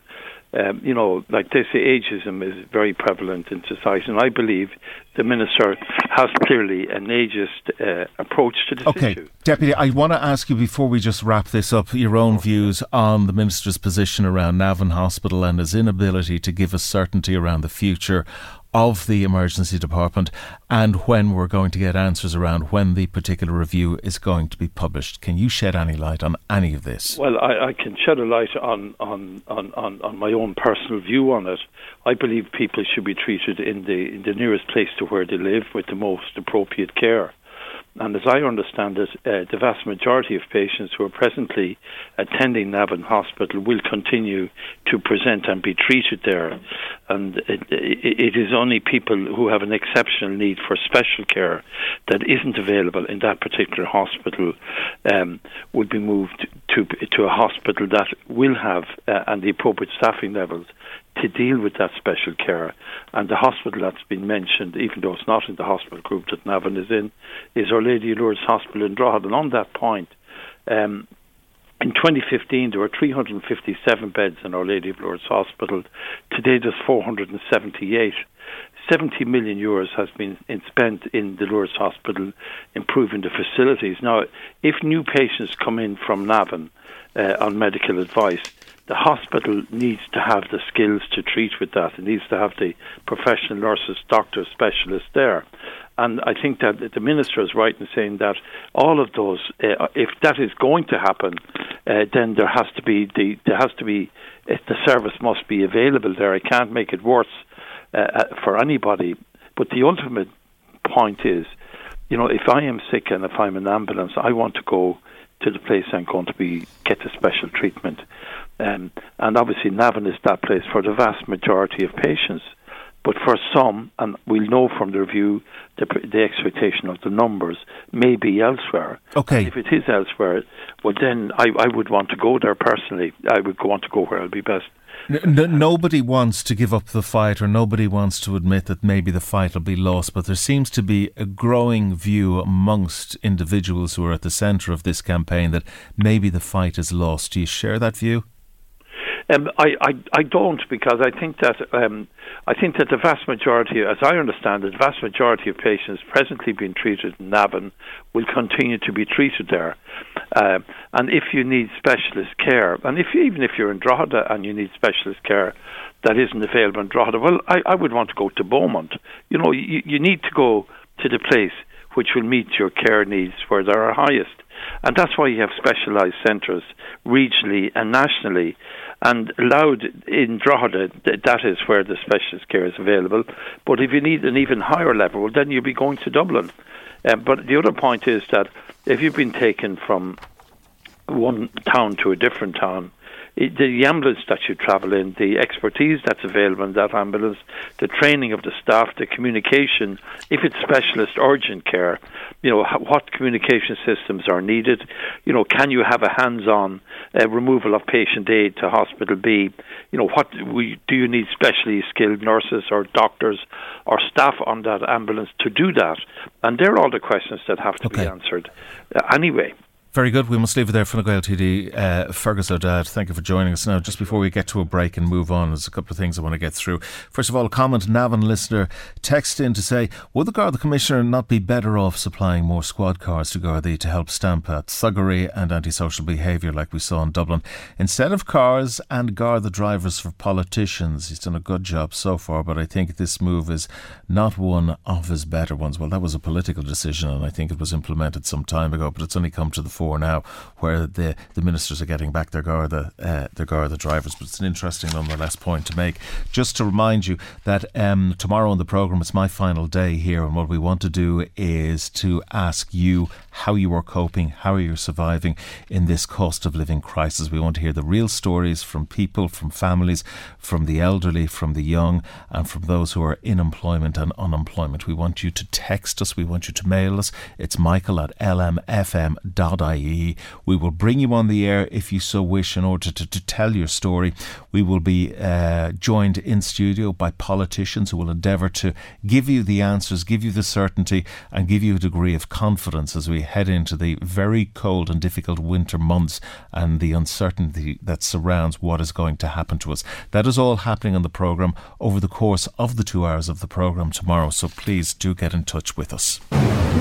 um, you know, like they say, ageism is very prevalent in society, and I believe the minister has clearly an ageist uh, approach to this okay. issue. Deputy, I want to ask you before we just wrap this up your own views on the minister's position around Navan Hospital and his inability to give us certainty around the future of the emergency department and when we're going to get answers around when the particular review is going to be published. Can you shed any light on any of this? Well, I, I can shed a light on, on, on, on, on my own personal view on it. I believe people should be treated in the in the nearest place to where they live with the most appropriate care. And as I understand it, uh, the vast majority of patients who are presently attending Navan Hospital will continue to present and be treated there. And it, it is only people who have an exceptional need for special care that isn't available in that particular hospital um, will be moved to to a hospital that will have uh, and the appropriate staffing levels to deal with that special care. And the hospital that's been mentioned, even though it's not in the hospital group that Navan is in, is Our Lady of Lourdes Hospital in Drogheda. And on that point, um, in 2015, there were 357 beds in Our Lady of Lourdes Hospital. Today, there's 478. 70 million euros has been spent in the Lourdes Hospital improving the facilities. Now, if new patients come in from Navan uh, on medical advice, the hospital needs to have the skills to treat with that. It needs to have the professional nurses, doctors, specialists there. And I think that the minister is right in saying that all of those, uh, if that is going to happen, uh, then there has to be the there has to be uh, the service must be available there. I can't make it worse uh, uh, for anybody. But the ultimate point is, you know, if I am sick and if I'm in ambulance, I want to go to the place I'm going to be get the special treatment. Um, and obviously, Navan is that place for the vast majority of patients. But for some, and we'll know from the review, the, the expectation of the numbers may be elsewhere. Okay. And if it is elsewhere, well, then I, I would want to go there personally. I would want to go where I'll be best. N- nobody wants to give up the fight, or nobody wants to admit that maybe the fight will be lost. But there seems to be a growing view amongst individuals who are at the centre of this campaign that maybe the fight is lost. Do you share that view? Um, I, I, I don't because I think that um, I think that the vast majority, as I understand it, the vast majority of patients presently being treated in Navan will continue to be treated there. Uh, and if you need specialist care, and if even if you're in Drogheda and you need specialist care that isn't available in Drogheda, well, I, I would want to go to Beaumont. You know, you, you need to go to the place which will meet your care needs where they are highest. And that's why you have specialised centres regionally and nationally and Louth in Drogheda, that is where the specialist care is available. But if you need an even higher level, then you'll be going to Dublin. Um, but the other point is that if you've been taken from one town to a different town, the ambulance that you travel in, the expertise that's available in that ambulance, the training of the staff, the communication, if it's specialist urgent care, you know, what communication systems are needed, you know, can you have a hands-on uh, removal of patient A to hospital B, you know, what we, do you need specially skilled nurses or doctors or staff on that ambulance to do that? And they're all the questions that have to okay. be answered uh, anyway. Very good. We must leave it there for Gael TD. Uh, Fergus O'Dowd, thank you for joining us. Now, just before we get to a break and move on, there's a couple of things I want to get through. First of all, comment Navan listener text in to say, Would the Garda Commissioner not be better off supplying more squad cars to Gardaí to help stamp out thuggery and antisocial behaviour like we saw in Dublin? Instead of cars and Garda drivers for politicians, he's done a good job so far, but I think this move is not one of his better ones. Well, that was a political decision, and I think it was implemented some time ago, but it's only come to the for now, where the, the ministers are getting back their Garda, uh, their Garda drivers. But it's an interesting, nonetheless, point to make. Just to remind you that um, tomorrow on the programme, it's my final day here, and what we want to do is to ask you how you are coping, how you are surviving in this cost of living crisis. We want to hear the real stories from people, from families, from the elderly, from the young, and from those who are in employment and unemployment. We want you to text us, we want you to mail us. It's michael at lmfm.ie IE. We will bring you on the air if you so wish in order to, to tell your story. We will be uh, joined in studio by politicians who will endeavour to give you the answers, give you the certainty, and give you a degree of confidence as we head into the very cold and difficult winter months and the uncertainty that surrounds what is going to happen to us. That is all happening on the programme over the course of the two hours of the programme tomorrow. So please do get in touch with us.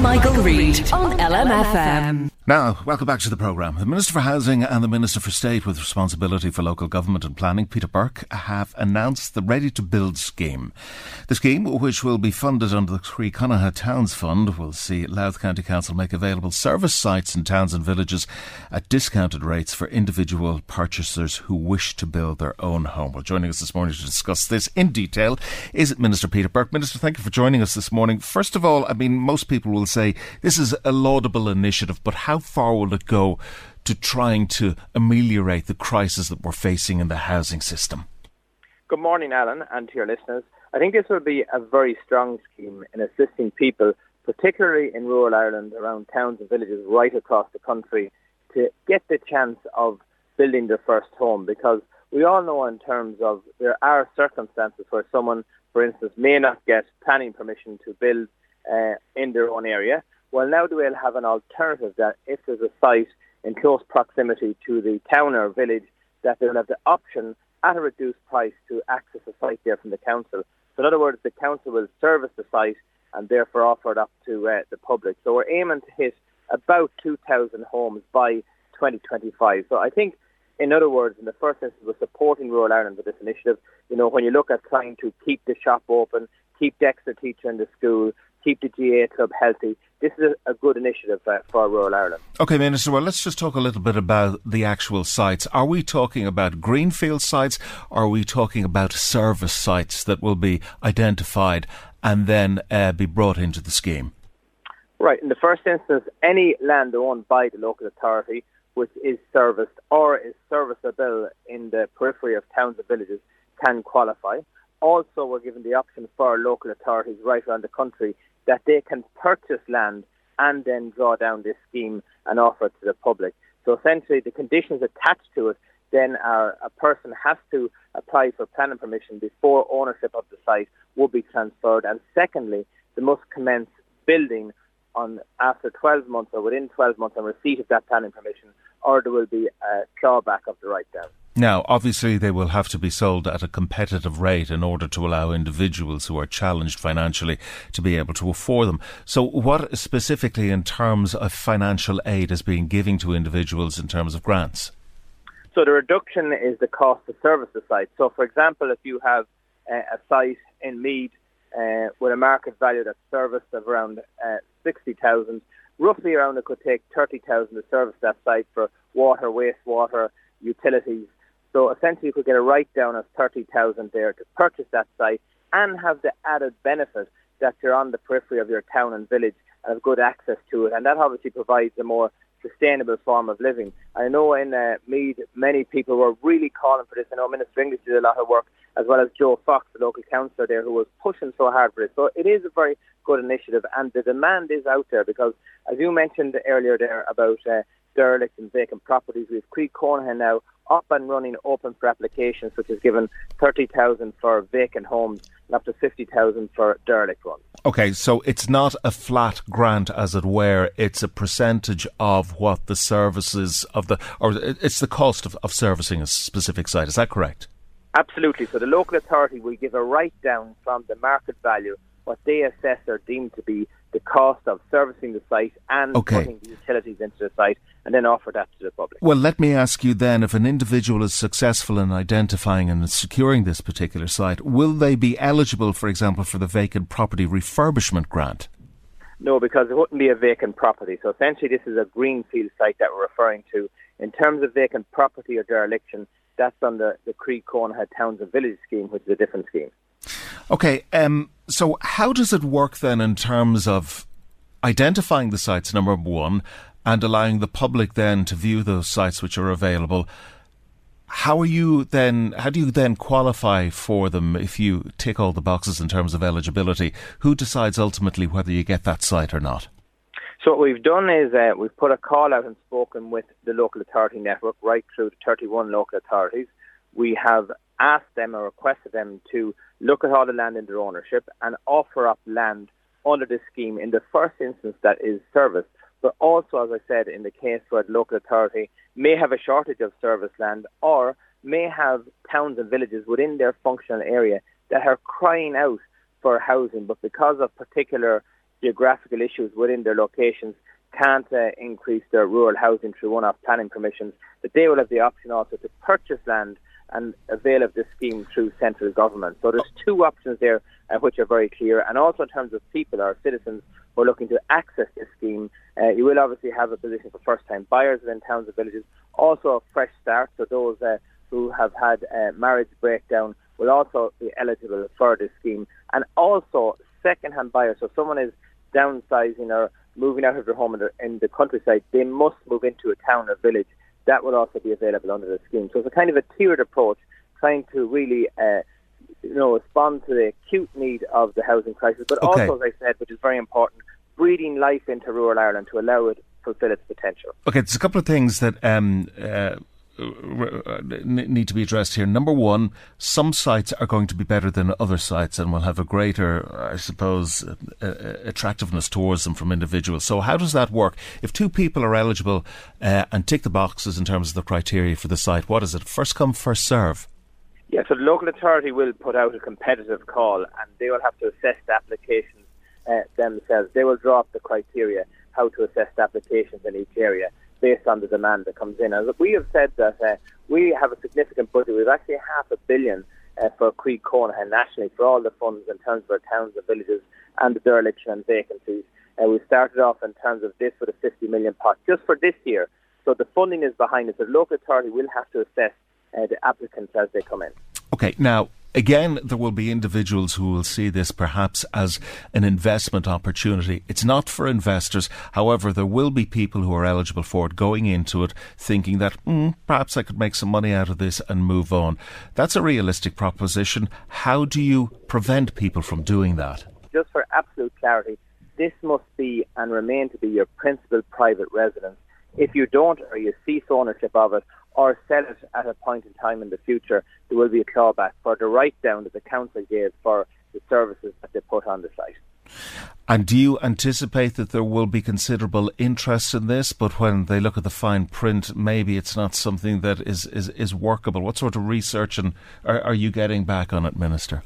Michael, Michael Reade on LMFM. Now, welcome back to the programme. The Minister for Housing and the Minister for State with responsibility for local government and planning, Peter Burke, have announced the Ready to Build scheme. The scheme, which will be funded under the Croí Cónaithe Towns Fund, will see Louth County Council make available service sites in towns and villages at discounted rates for individual purchasers who wish to build their own home. Well, joining us this morning to discuss this in detail is Minister Peter Burke. Minister, thank you for joining us this morning. First of all, I mean, most people will say this is a laudable initiative, but how far will it go to trying to ameliorate the crisis that we're facing in the housing system? Good morning, Alan, and to your listeners. I think this will be a very strong scheme in assisting people, particularly in rural Ireland, around towns and villages right across the country, to get the chance of building their first home. Because we all know, in terms of there are circumstances where someone, for instance, may not get planning permission to build uh, in their own area, well, now they will have an alternative that if there's a site in close proximity to the town or village, that they'll have the option at a reduced price to access a site there from the council. So in other words, the council will service the site and therefore offer it up to uh, the public. So we're aiming to hit about 2,000 homes by 2025. So I think, in other words, in the first instance, we're supporting rural Ireland with this initiative. You know, when you look at trying to keep the shop open, keep Dexter teacher in the school, keep the GAA club healthy, this is a, a good initiative uh, for rural Ireland. Okay, Minister, well, let's just talk a little bit about the actual sites. Are we talking about greenfield sites? Or are we talking about service sites that will be identified and then uh, be brought into the scheme? Right. In the first instance, any land owned by the local authority which is serviced or is serviceable in the periphery of towns and villages can qualify. Also, we're given the option for local authorities right around the country that they can purchase land and then draw down this scheme and offer it to the public. So essentially, the conditions attached to it then are a person has to apply for planning permission before ownership of the site will be transferred. And secondly, they must commence building on after 12 months or within 12 months on receipt of that planning permission, or there will be a clawback of the right down. Now, obviously, they will have to be sold at a competitive rate in order to allow individuals who are challenged financially to be able to afford them. So, what specifically in terms of financial aid is being given to individuals in terms of grants? So, the reduction is the cost to service the site. So, for example, if you have a site in Meath uh, with a market value that's serviced of around uh, 60,000, roughly around it could take 30,000 to service that site for water, wastewater, utilities so essentially, you could get a write down of 30,000 there to purchase that site and have the added benefit that you're on the periphery of your town and village and have good access to it. And that obviously provides a more sustainable form of living. I know in uh, Meath, many people were really calling for this. I know Minister English did a lot of work, as well as Joe Fox, the local councillor there, who was pushing so hard for this. So it is a very good initiative, and the demand is out there because, as you mentioned earlier there about uh, derelict and vacant properties, we have Croí Cónaithe now up and running open for applications, which is given 30,000 for vacant homes and up to 50,000 for derelict ones. Okay, so it's not a flat grant, as it were. It's a percentage of what the services of the, or it's the cost of, of servicing a specific site. Is that correct? Absolutely. So the local authority will give a write down from the market value what they assess or deem to be the cost of servicing the site and okay. putting the utilities into the site and then offer that to the public. Well, let me ask you then if an individual is successful in identifying and securing this particular site, will they be eligible, for example, for the vacant property refurbishment grant? No, because it wouldn't be a vacant property. So essentially, this is a greenfield site that we're referring to. In terms of vacant property or dereliction, that's under the Croí Cónaithe Towns and Village scheme, which is a different scheme. Okay, um, so how does it work then in terms of identifying the sites, number one, and allowing the public then to view those sites which are available? How are you then? How do you then qualify for them if you tick all the boxes in terms of eligibility? Who decides ultimately whether you get that site or not? So what we've done is uh, we've put a call out and spoken with the local authority network right through the 31 local authorities. We have asked them or requested them to look at all the land in their ownership and offer up land under this scheme in the first instance that is serviced. But also, as I said, in the case where the local authority may have a shortage of service land or may have towns and villages within their functional area that are crying out for housing, but because of particular geographical issues within their locations can't uh, increase their rural housing through one-off planning permissions, that they will have the option also to purchase land and avail of this scheme through central government. So there's two options there uh, which are very clear. And also in terms of people our citizens who are looking to access this scheme, uh, you will obviously have a position for first-time buyers within towns and villages. Also a fresh start, so those uh, who have had uh, marriage breakdown will also be eligible for this scheme. And also second-hand buyers, so someone is downsizing or moving out of their home in the, in the countryside, they must move into a town or village that will also be available under the scheme. So it's a kind of a tiered approach, trying to really, uh, you know, respond to the acute need of the housing crisis, but okay. also, as I said, which is very important, breathing life into rural Ireland to allow it fulfil its potential. Okay, there's a couple of things that um, uh, need to be addressed here. Number one, some sites are going to be better than other sites and will have a greater, I suppose, uh, uh, attractiveness towards them from individuals. So, how does that work? If two people are eligible uh, and tick the boxes in terms of the criteria for the site, what is it? First come, first serve? Yeah, so the local authority will put out a competitive call and they will have to assess the applications uh, themselves. They will draw up the criteria how to assess the applications in each area based on the demand that comes in. And we have said that uh, we have a significant budget. We've actually half a billion uh, for Croí Cónaithe nationally for all the funds in terms of our towns and villages and the dereliction and vacancies. Uh, we started off in terms of this with a 50 million pot just for this year. So the funding is behind it. The local authority will have to assess uh, the applicants as they come in. Okay, now Again, there will be individuals who will see this perhaps as an investment opportunity. It's not for investors. However, there will be people who are eligible for it going into it thinking that mm, perhaps I could make some money out of this and move on. That's a realistic proposition. How do you prevent people from doing that? Just for absolute clarity, this must be and remain to be your principal private residence. If you don't or you cease ownership of it or sell it at a point in time in the future, there will be a clawback for the write down that the council gave for the services that they put on the site. And do you anticipate that there will be considerable interest in this, but when they look at the fine print, maybe it's not something that is, is, is workable? What sort of research and are, are you getting back on it, Minister?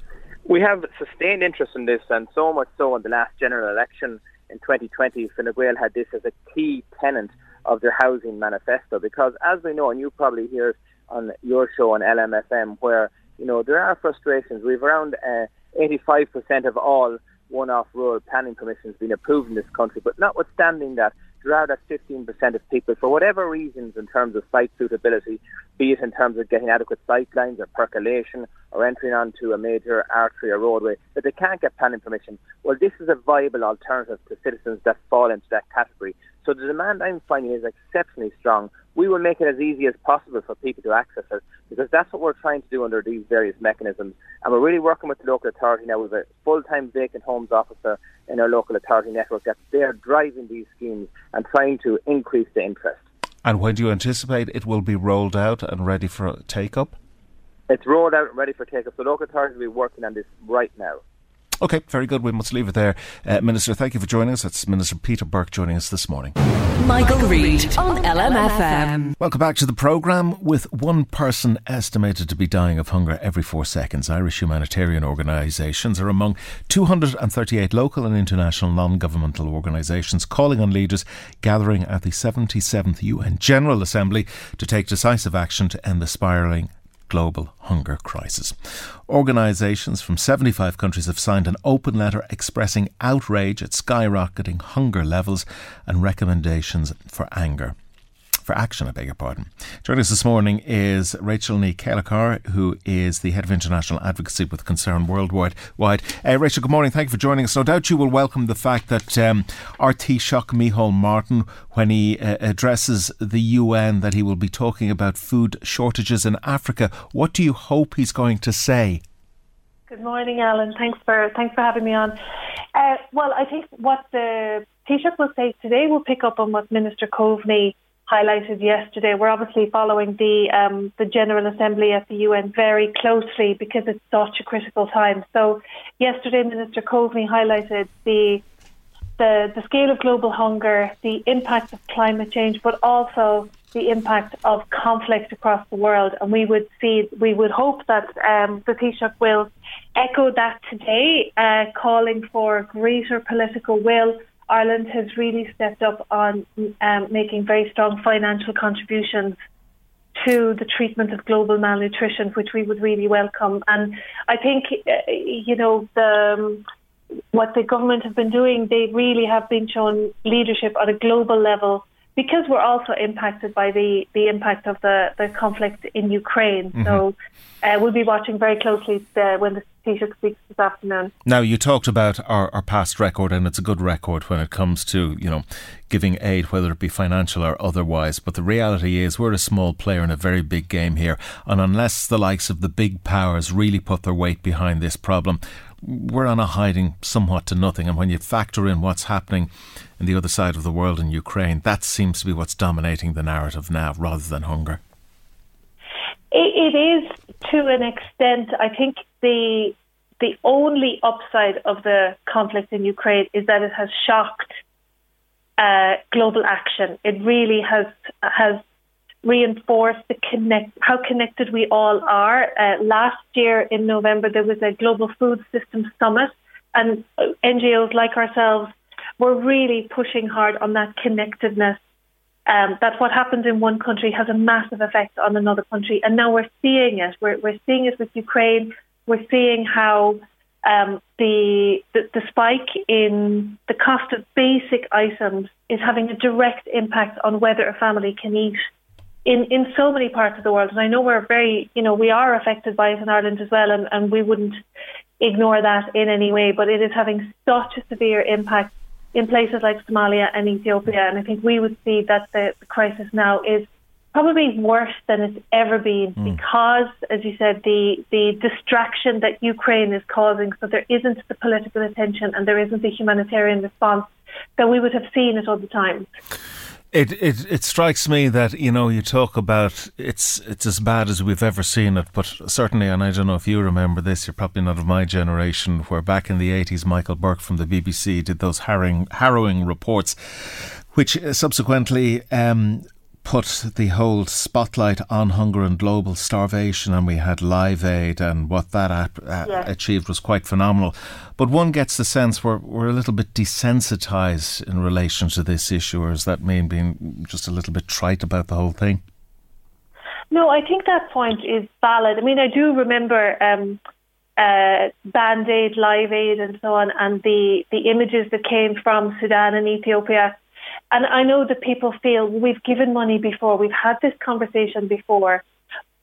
We have sustained interest in this, and so much so in the last general election in 2020, Fine Gael had this as a key tenant of their housing manifesto because as we know and you probably hear on your show on LMFM where you know there are frustrations. We've around uh, 85% of all one-off rural planning permissions being approved in this country but notwithstanding that are that 15% of people for whatever reasons in terms of site suitability be it in terms of getting adequate sight lines or percolation or entering onto a major artery or roadway that they can't get planning permission well this is a viable alternative to citizens that fall into that category so the demand I'm finding is exceptionally strong. We will make it as easy as possible for people to access it because that's what we're trying to do under these various mechanisms. And we're really working with the local authority now with a full-time vacant homes officer in our local authority network that they are driving these schemes and trying to increase the interest. And when do you anticipate it will be rolled out and ready for take up? It's rolled out and ready for take up. The local authority will be working on this right now. Okay, very good. We must leave it there. Uh, Minister, thank you for joining us. That's Minister Peter Burke joining us this morning. Michael, Reade on LMFM. Welcome back to the programme. With one person estimated to be dying of hunger every four seconds, Irish humanitarian organisations are among 238 local and international non governmental organisations calling on leaders gathering at the 77th UN General Assembly to take decisive action to end the spiralling global hunger crisis. Organisations from 75 countries have signed an open letter expressing outrage at skyrocketing hunger levels and recommendations for anger for action, I beg your pardon. Joining us this morning is Rachel Chéilachar, who is the head of international advocacy with Concern Worldwide. Uh, Rachel, good morning. Thank you for joining us. No doubt you will welcome the fact that um, our Taoiseach Micheál Martin, when he uh, addresses the UN, that he will be talking about food shortages in Africa. What do you hope he's going to say? Good morning, Alan. Thanks for thanks for having me on. Uh, well, I think what the Taoiseach will say today will pick up on what Minister Coveney highlighted yesterday. We're obviously following the um, the General Assembly at the UN very closely because it's such a critical time. So, yesterday, Minister Coveney highlighted the the the scale of global hunger, the impact of climate change, but also the impact of conflict across the world. And we would see, we would hope that um, the Taoiseach will echo that today, uh, calling for greater political will. Ireland has really stepped up on um, making very strong financial contributions to the treatment of global malnutrition, which we would really welcome. And I think, uh, you know, the, um, what the government have been doing, they really have been shown leadership at a global level because we're also impacted by the, the impact of the, the conflict in Ukraine. Mm-hmm. So uh, we'll be watching very closely the, when the Taoiseach speaks this afternoon. Now, you talked about our, our past record, and it's a good record when it comes to, you know, giving aid, whether it be financial or otherwise. But the reality is, we're a small player in a very big game here. And unless the likes of the big powers really put their weight behind this problem, we're on a hiding somewhat to nothing. And when you factor in what's happening in the other side of the world in Ukraine, that seems to be what's dominating the narrative now rather than hunger. it is to an extent. I think the the only upside of the conflict in Ukraine is that it has shocked uh, global action. It really has has reinforce the connect how connected we all are. Uh, last year in November, there was a global food system summit, and NGOs like ourselves were really pushing hard on that connectedness. Um, that what happens in one country has a massive effect on another country, and now we're seeing it. We're, we're seeing it with Ukraine. We're seeing how um, the, the, the spike in the cost of basic items is having a direct impact on whether a family can eat in, in so many parts of the world. And I know we're very, you know, we are affected by it in Ireland as well, and, and we wouldn't ignore that in any way. But it is having such a severe impact in places like Somalia and Ethiopia. And I think we would see that the, the crisis now is probably worse than it's ever been mm. because, as you said, the, the distraction that Ukraine is causing, so there isn't the political attention and there isn't the humanitarian response that we would have seen at other times. It, it it strikes me that you know you talk about it's it's as bad as we've ever seen it, but certainly, and I don't know if you remember this, you're probably not of my generation, where back in the eighties, Michael Buerk from the BBC did those harrowing harrowing reports, which subsequently um, put the whole spotlight on hunger and global starvation, and we had Live Aid, and what that ap- uh, achieved was quite phenomenal. But one gets the sense we're, we're a little bit desensitized in relation to this issue, or does that mean being just a little bit trite about the whole thing? No, I think that point is valid. I mean, I do remember um, uh, Band Aid, Live Aid, and so on, and the, the images that came from Sudan and Ethiopia and I know that people feel we've given money before, we've had this conversation before.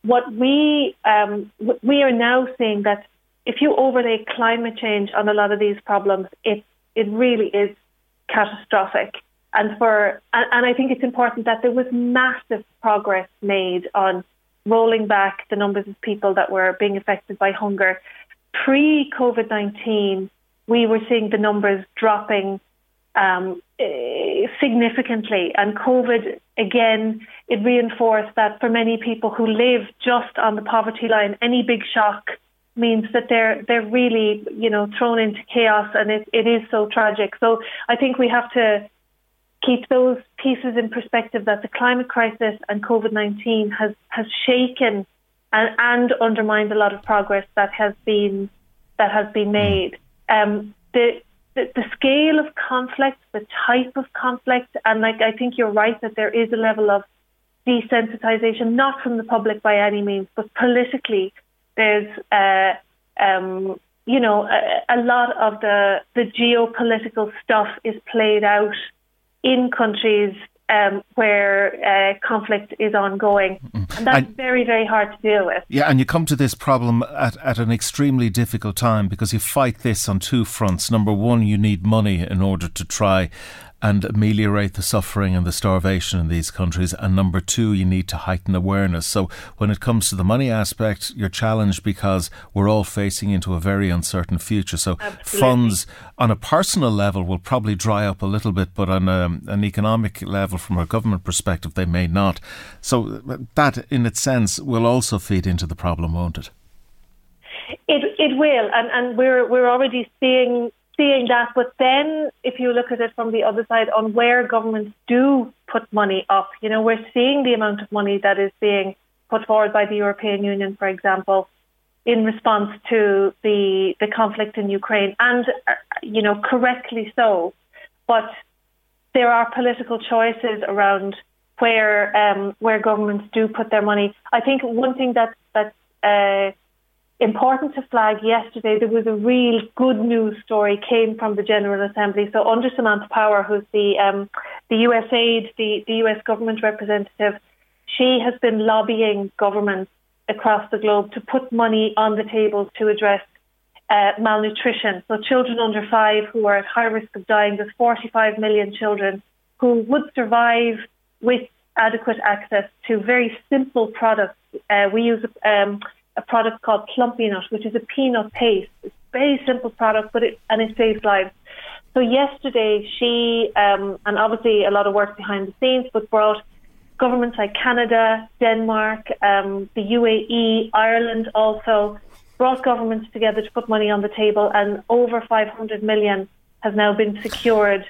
What we um, we are now seeing that if you overlay climate change on a lot of these problems, it it really is catastrophic. And for and, and I think it's important that there was massive progress made on rolling back the numbers of people that were being affected by hunger. Pre COVID nineteen, we were seeing the numbers dropping um, eh, significantly. And COVID, again, it reinforced that for many people who live just on the poverty line, any big shock means that they're they're really you know thrown into chaos, and it, it is so tragic. So I think we have to keep those pieces in perspective that the climate crisis and COVID nineteen has has shaken and, and undermined a lot of progress that has been that has been made. Um, the the, the scale of conflict, the type of conflict, and like I think you're right that there is a level of desensitization, not from the public by any means, but politically, there's uh, um, you know a, a lot of the the geopolitical stuff is played out in countries um, where uh, conflict is ongoing. Mm-hmm. And that's and, very, very hard to deal with. Yeah, and you come to this problem at, at an extremely difficult time because you fight this on two fronts. Number one, you need money in order to try and ameliorate the suffering and the starvation in these countries. And number two, you need to heighten awareness. So when it comes to the money aspect, you're challenged because we're all facing into a very uncertain future. So Absolutely. funds on a personal level will probably dry up a little bit, but on a, an economic level, from a government perspective, they may not. So uh, that, in its sense, will also feed into the problem, won't it? It it will, and and we're we're already seeing seeing that. But then, if you look at it from the other side, on where governments do put money up, you know, we're seeing the amount of money that is being put forward by the European Union, for example. in response to the the conflict in Ukraine, and uh, you know correctly so. But there are political choices around where um, where governments do put their money. I think one thing that that uh, important to flag yesterday, there was a real good news story came from the General Assembly. So under Samantha Power, who's the um, the USAID, the, the US government representative, she has been lobbying governments across the globe to put money on the table to address uh, malnutrition. So children under five who are at high risk of dying, there's 45 million children who would survive with adequate access to very simple products. Uh, we use um, a product called Plumpy'Nut, which is a peanut paste. It's a very simple product, but it and it saves lives. So yesterday, she um, and obviously a lot of work behind the scenes, but brought governments like Canada, Denmark, um, the UAE, Ireland also brought governments together to put money on the table, and over 500 million has now been secured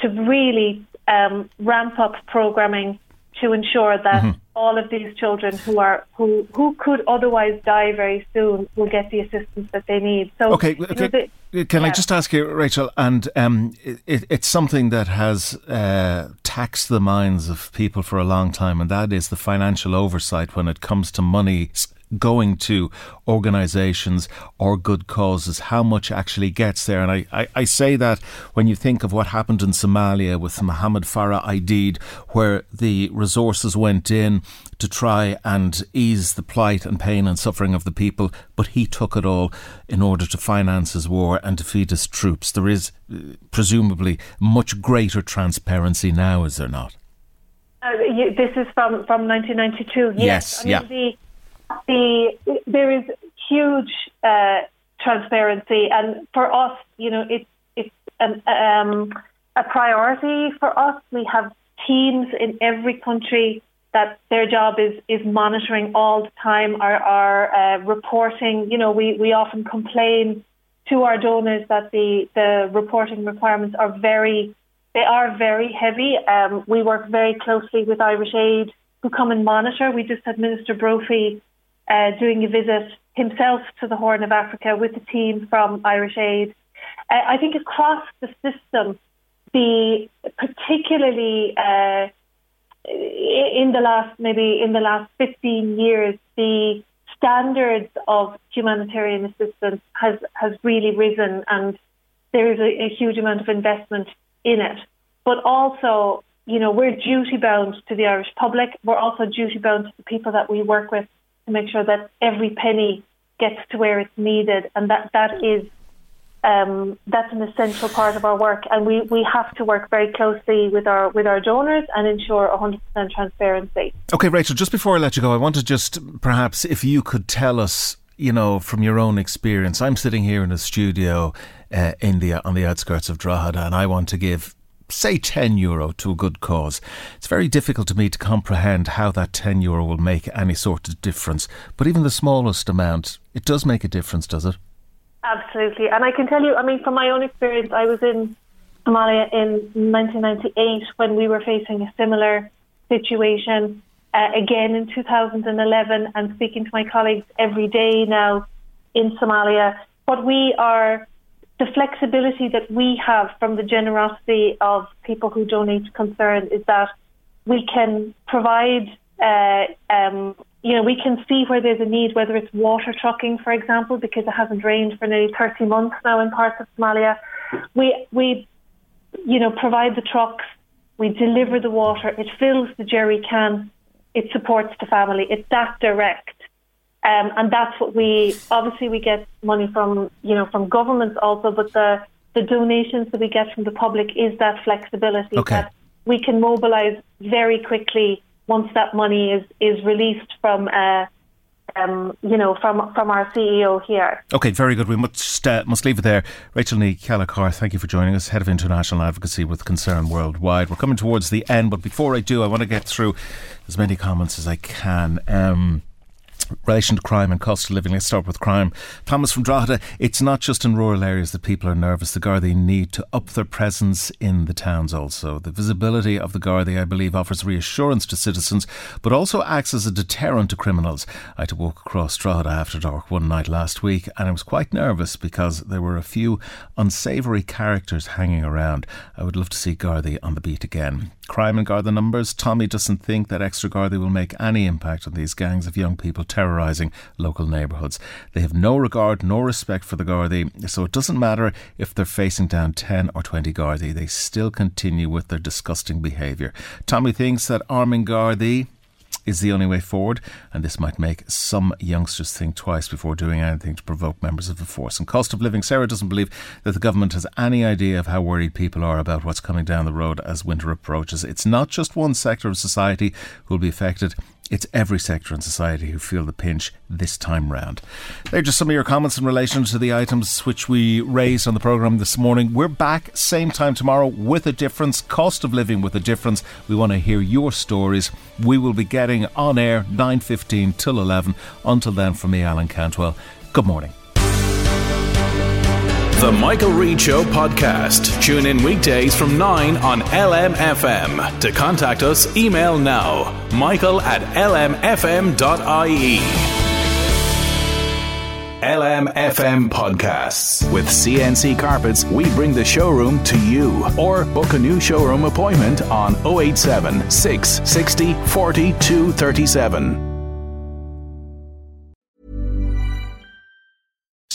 to really um, ramp up programming to ensure that mm-hmm. all of these children who are who who could otherwise die very soon will get the assistance that they need. So, okay, okay. the, can yeah. I just ask you, Rachel? And um, it, it's something that has uh, taxed the minds of people for a long time, and that is the financial oversight when it comes to money going to organisations or good causes, how much actually gets there. And I, I, I, say that when you think of what happened in Somalia with Mohammed Farah Aidid, where the resources went in to try and ease the plight and pain and suffering of the people, but he took it all in order to finance his war and defeat his troops. There is uh, presumably much greater transparency now, is there not? Uh, you, this is from, from 1992. Yes, yes I mean, yeah. The, the there is huge uh, transparency, and for us, you know, it's it's um, um, a priority for us. We have teams in every country that their job is is monitoring all the time, are are uh, reporting. You know, we we often complain to our donors that the the reporting requirements are very they are very heavy. Um, we work very closely with Irish Aid, who come and monitor. We just had Minister Brophy uh, doing a visit himself to the Horn of Africa with a team from Irish Aid. Uh, I think across the system, the particularly uh, in the last maybe in the last 15 years, the standards of humanitarian assistance has has really risen, and there is a, a huge amount of investment in it. But also, you know, we're duty bound to the Irish public. We're also duty bound to the people that we work with to make sure that every penny gets to where it's needed, and that that is um, that's an essential part of our work, and we, we have to work very closely with our with our donors and ensure 100% transparency. Okay, Rachel. Just before I let you go, I want to just perhaps if you could tell us, you know, from your own experience. I'm sitting here in a studio uh, in the on the outskirts of Drogheda, and I want to give say 10 euro to a good cause. It's very difficult to me to comprehend how that 10 euro will make any sort of difference. But even the smallest amount, it does make a difference, does it? Absolutely. And I can tell you, I mean, from my own experience, I was in Somalia in 1998 when we were facing a similar situation. Uh, again in 2011, and speaking to my colleagues every day now in Somalia. What we are the flexibility that we have from the generosity of people who donate to Concern is that we can provide, uh, um, you know, we can see where there's a need, whether it's water trucking, for example, because it hasn't rained for nearly 30 months now in parts of Somalia. We, we, you know, provide the trucks, we deliver the water, it fills the jerry can, it supports the family. It's that direct. Um, and that's what we obviously we get money from you know from governments also, but the the donations that we get from the public is that flexibility okay. that we can mobilise very quickly once that money is is released from. Uh, um, you know, from from our CEO here. Okay, very good. We must uh, must leave it there. Rachel Nee Kellecar, thank you for joining us, head of international advocacy with Concern Worldwide. We're coming towards the end, but before I do, I want to get through as many comments as I can. Um, relation to crime and cost of living. Let's start with crime. Thomas from Drogheda, it's not just in rural areas that people are nervous. The Gardaí need to up their presence in the towns also. The visibility of the Gardaí, I believe, offers reassurance to citizens, but also acts as a deterrent to criminals. I had to walk across Drogheda after dark one night last week, and I was quite nervous because there were a few unsavoury characters hanging around. I would love to see Gardaí on the beat again. Crime and Garda numbers. Tommy doesn't think that extra Gardaí will make any impact on these gangs of young people terrorising local neighbourhoods. They have no regard nor respect for the Gardaí, so it doesn't matter if they're facing down 10 or 20 Gardaí, they still continue with their disgusting behaviour. Tommy thinks that arming Gardaí is the only way forward, and this might make some youngsters think twice before doing anything to provoke members of the force. And cost of living, Sarah doesn't believe that the government has any idea of how worried people are about what's coming down the road as winter approaches. It's not just one sector of society who will be affected, it's every sector in society who feel the pinch this time round. They're just some of your comments in relation to the items which we raised on the programme this morning. We're back same time tomorrow with a difference, cost of living with a difference. We want to hear your stories. We will be getting on air 9.15 till 11. Until then, from me, Alan Cantwell, good morning. The Michael Reade Show podcast. Tune in weekdays from 9 on LMFM. To contact us, email now michael at lmfm.ie. LMFM podcasts. With CNC Carpets, we bring the showroom to you. Or book a new showroom appointment on 087 660 4237.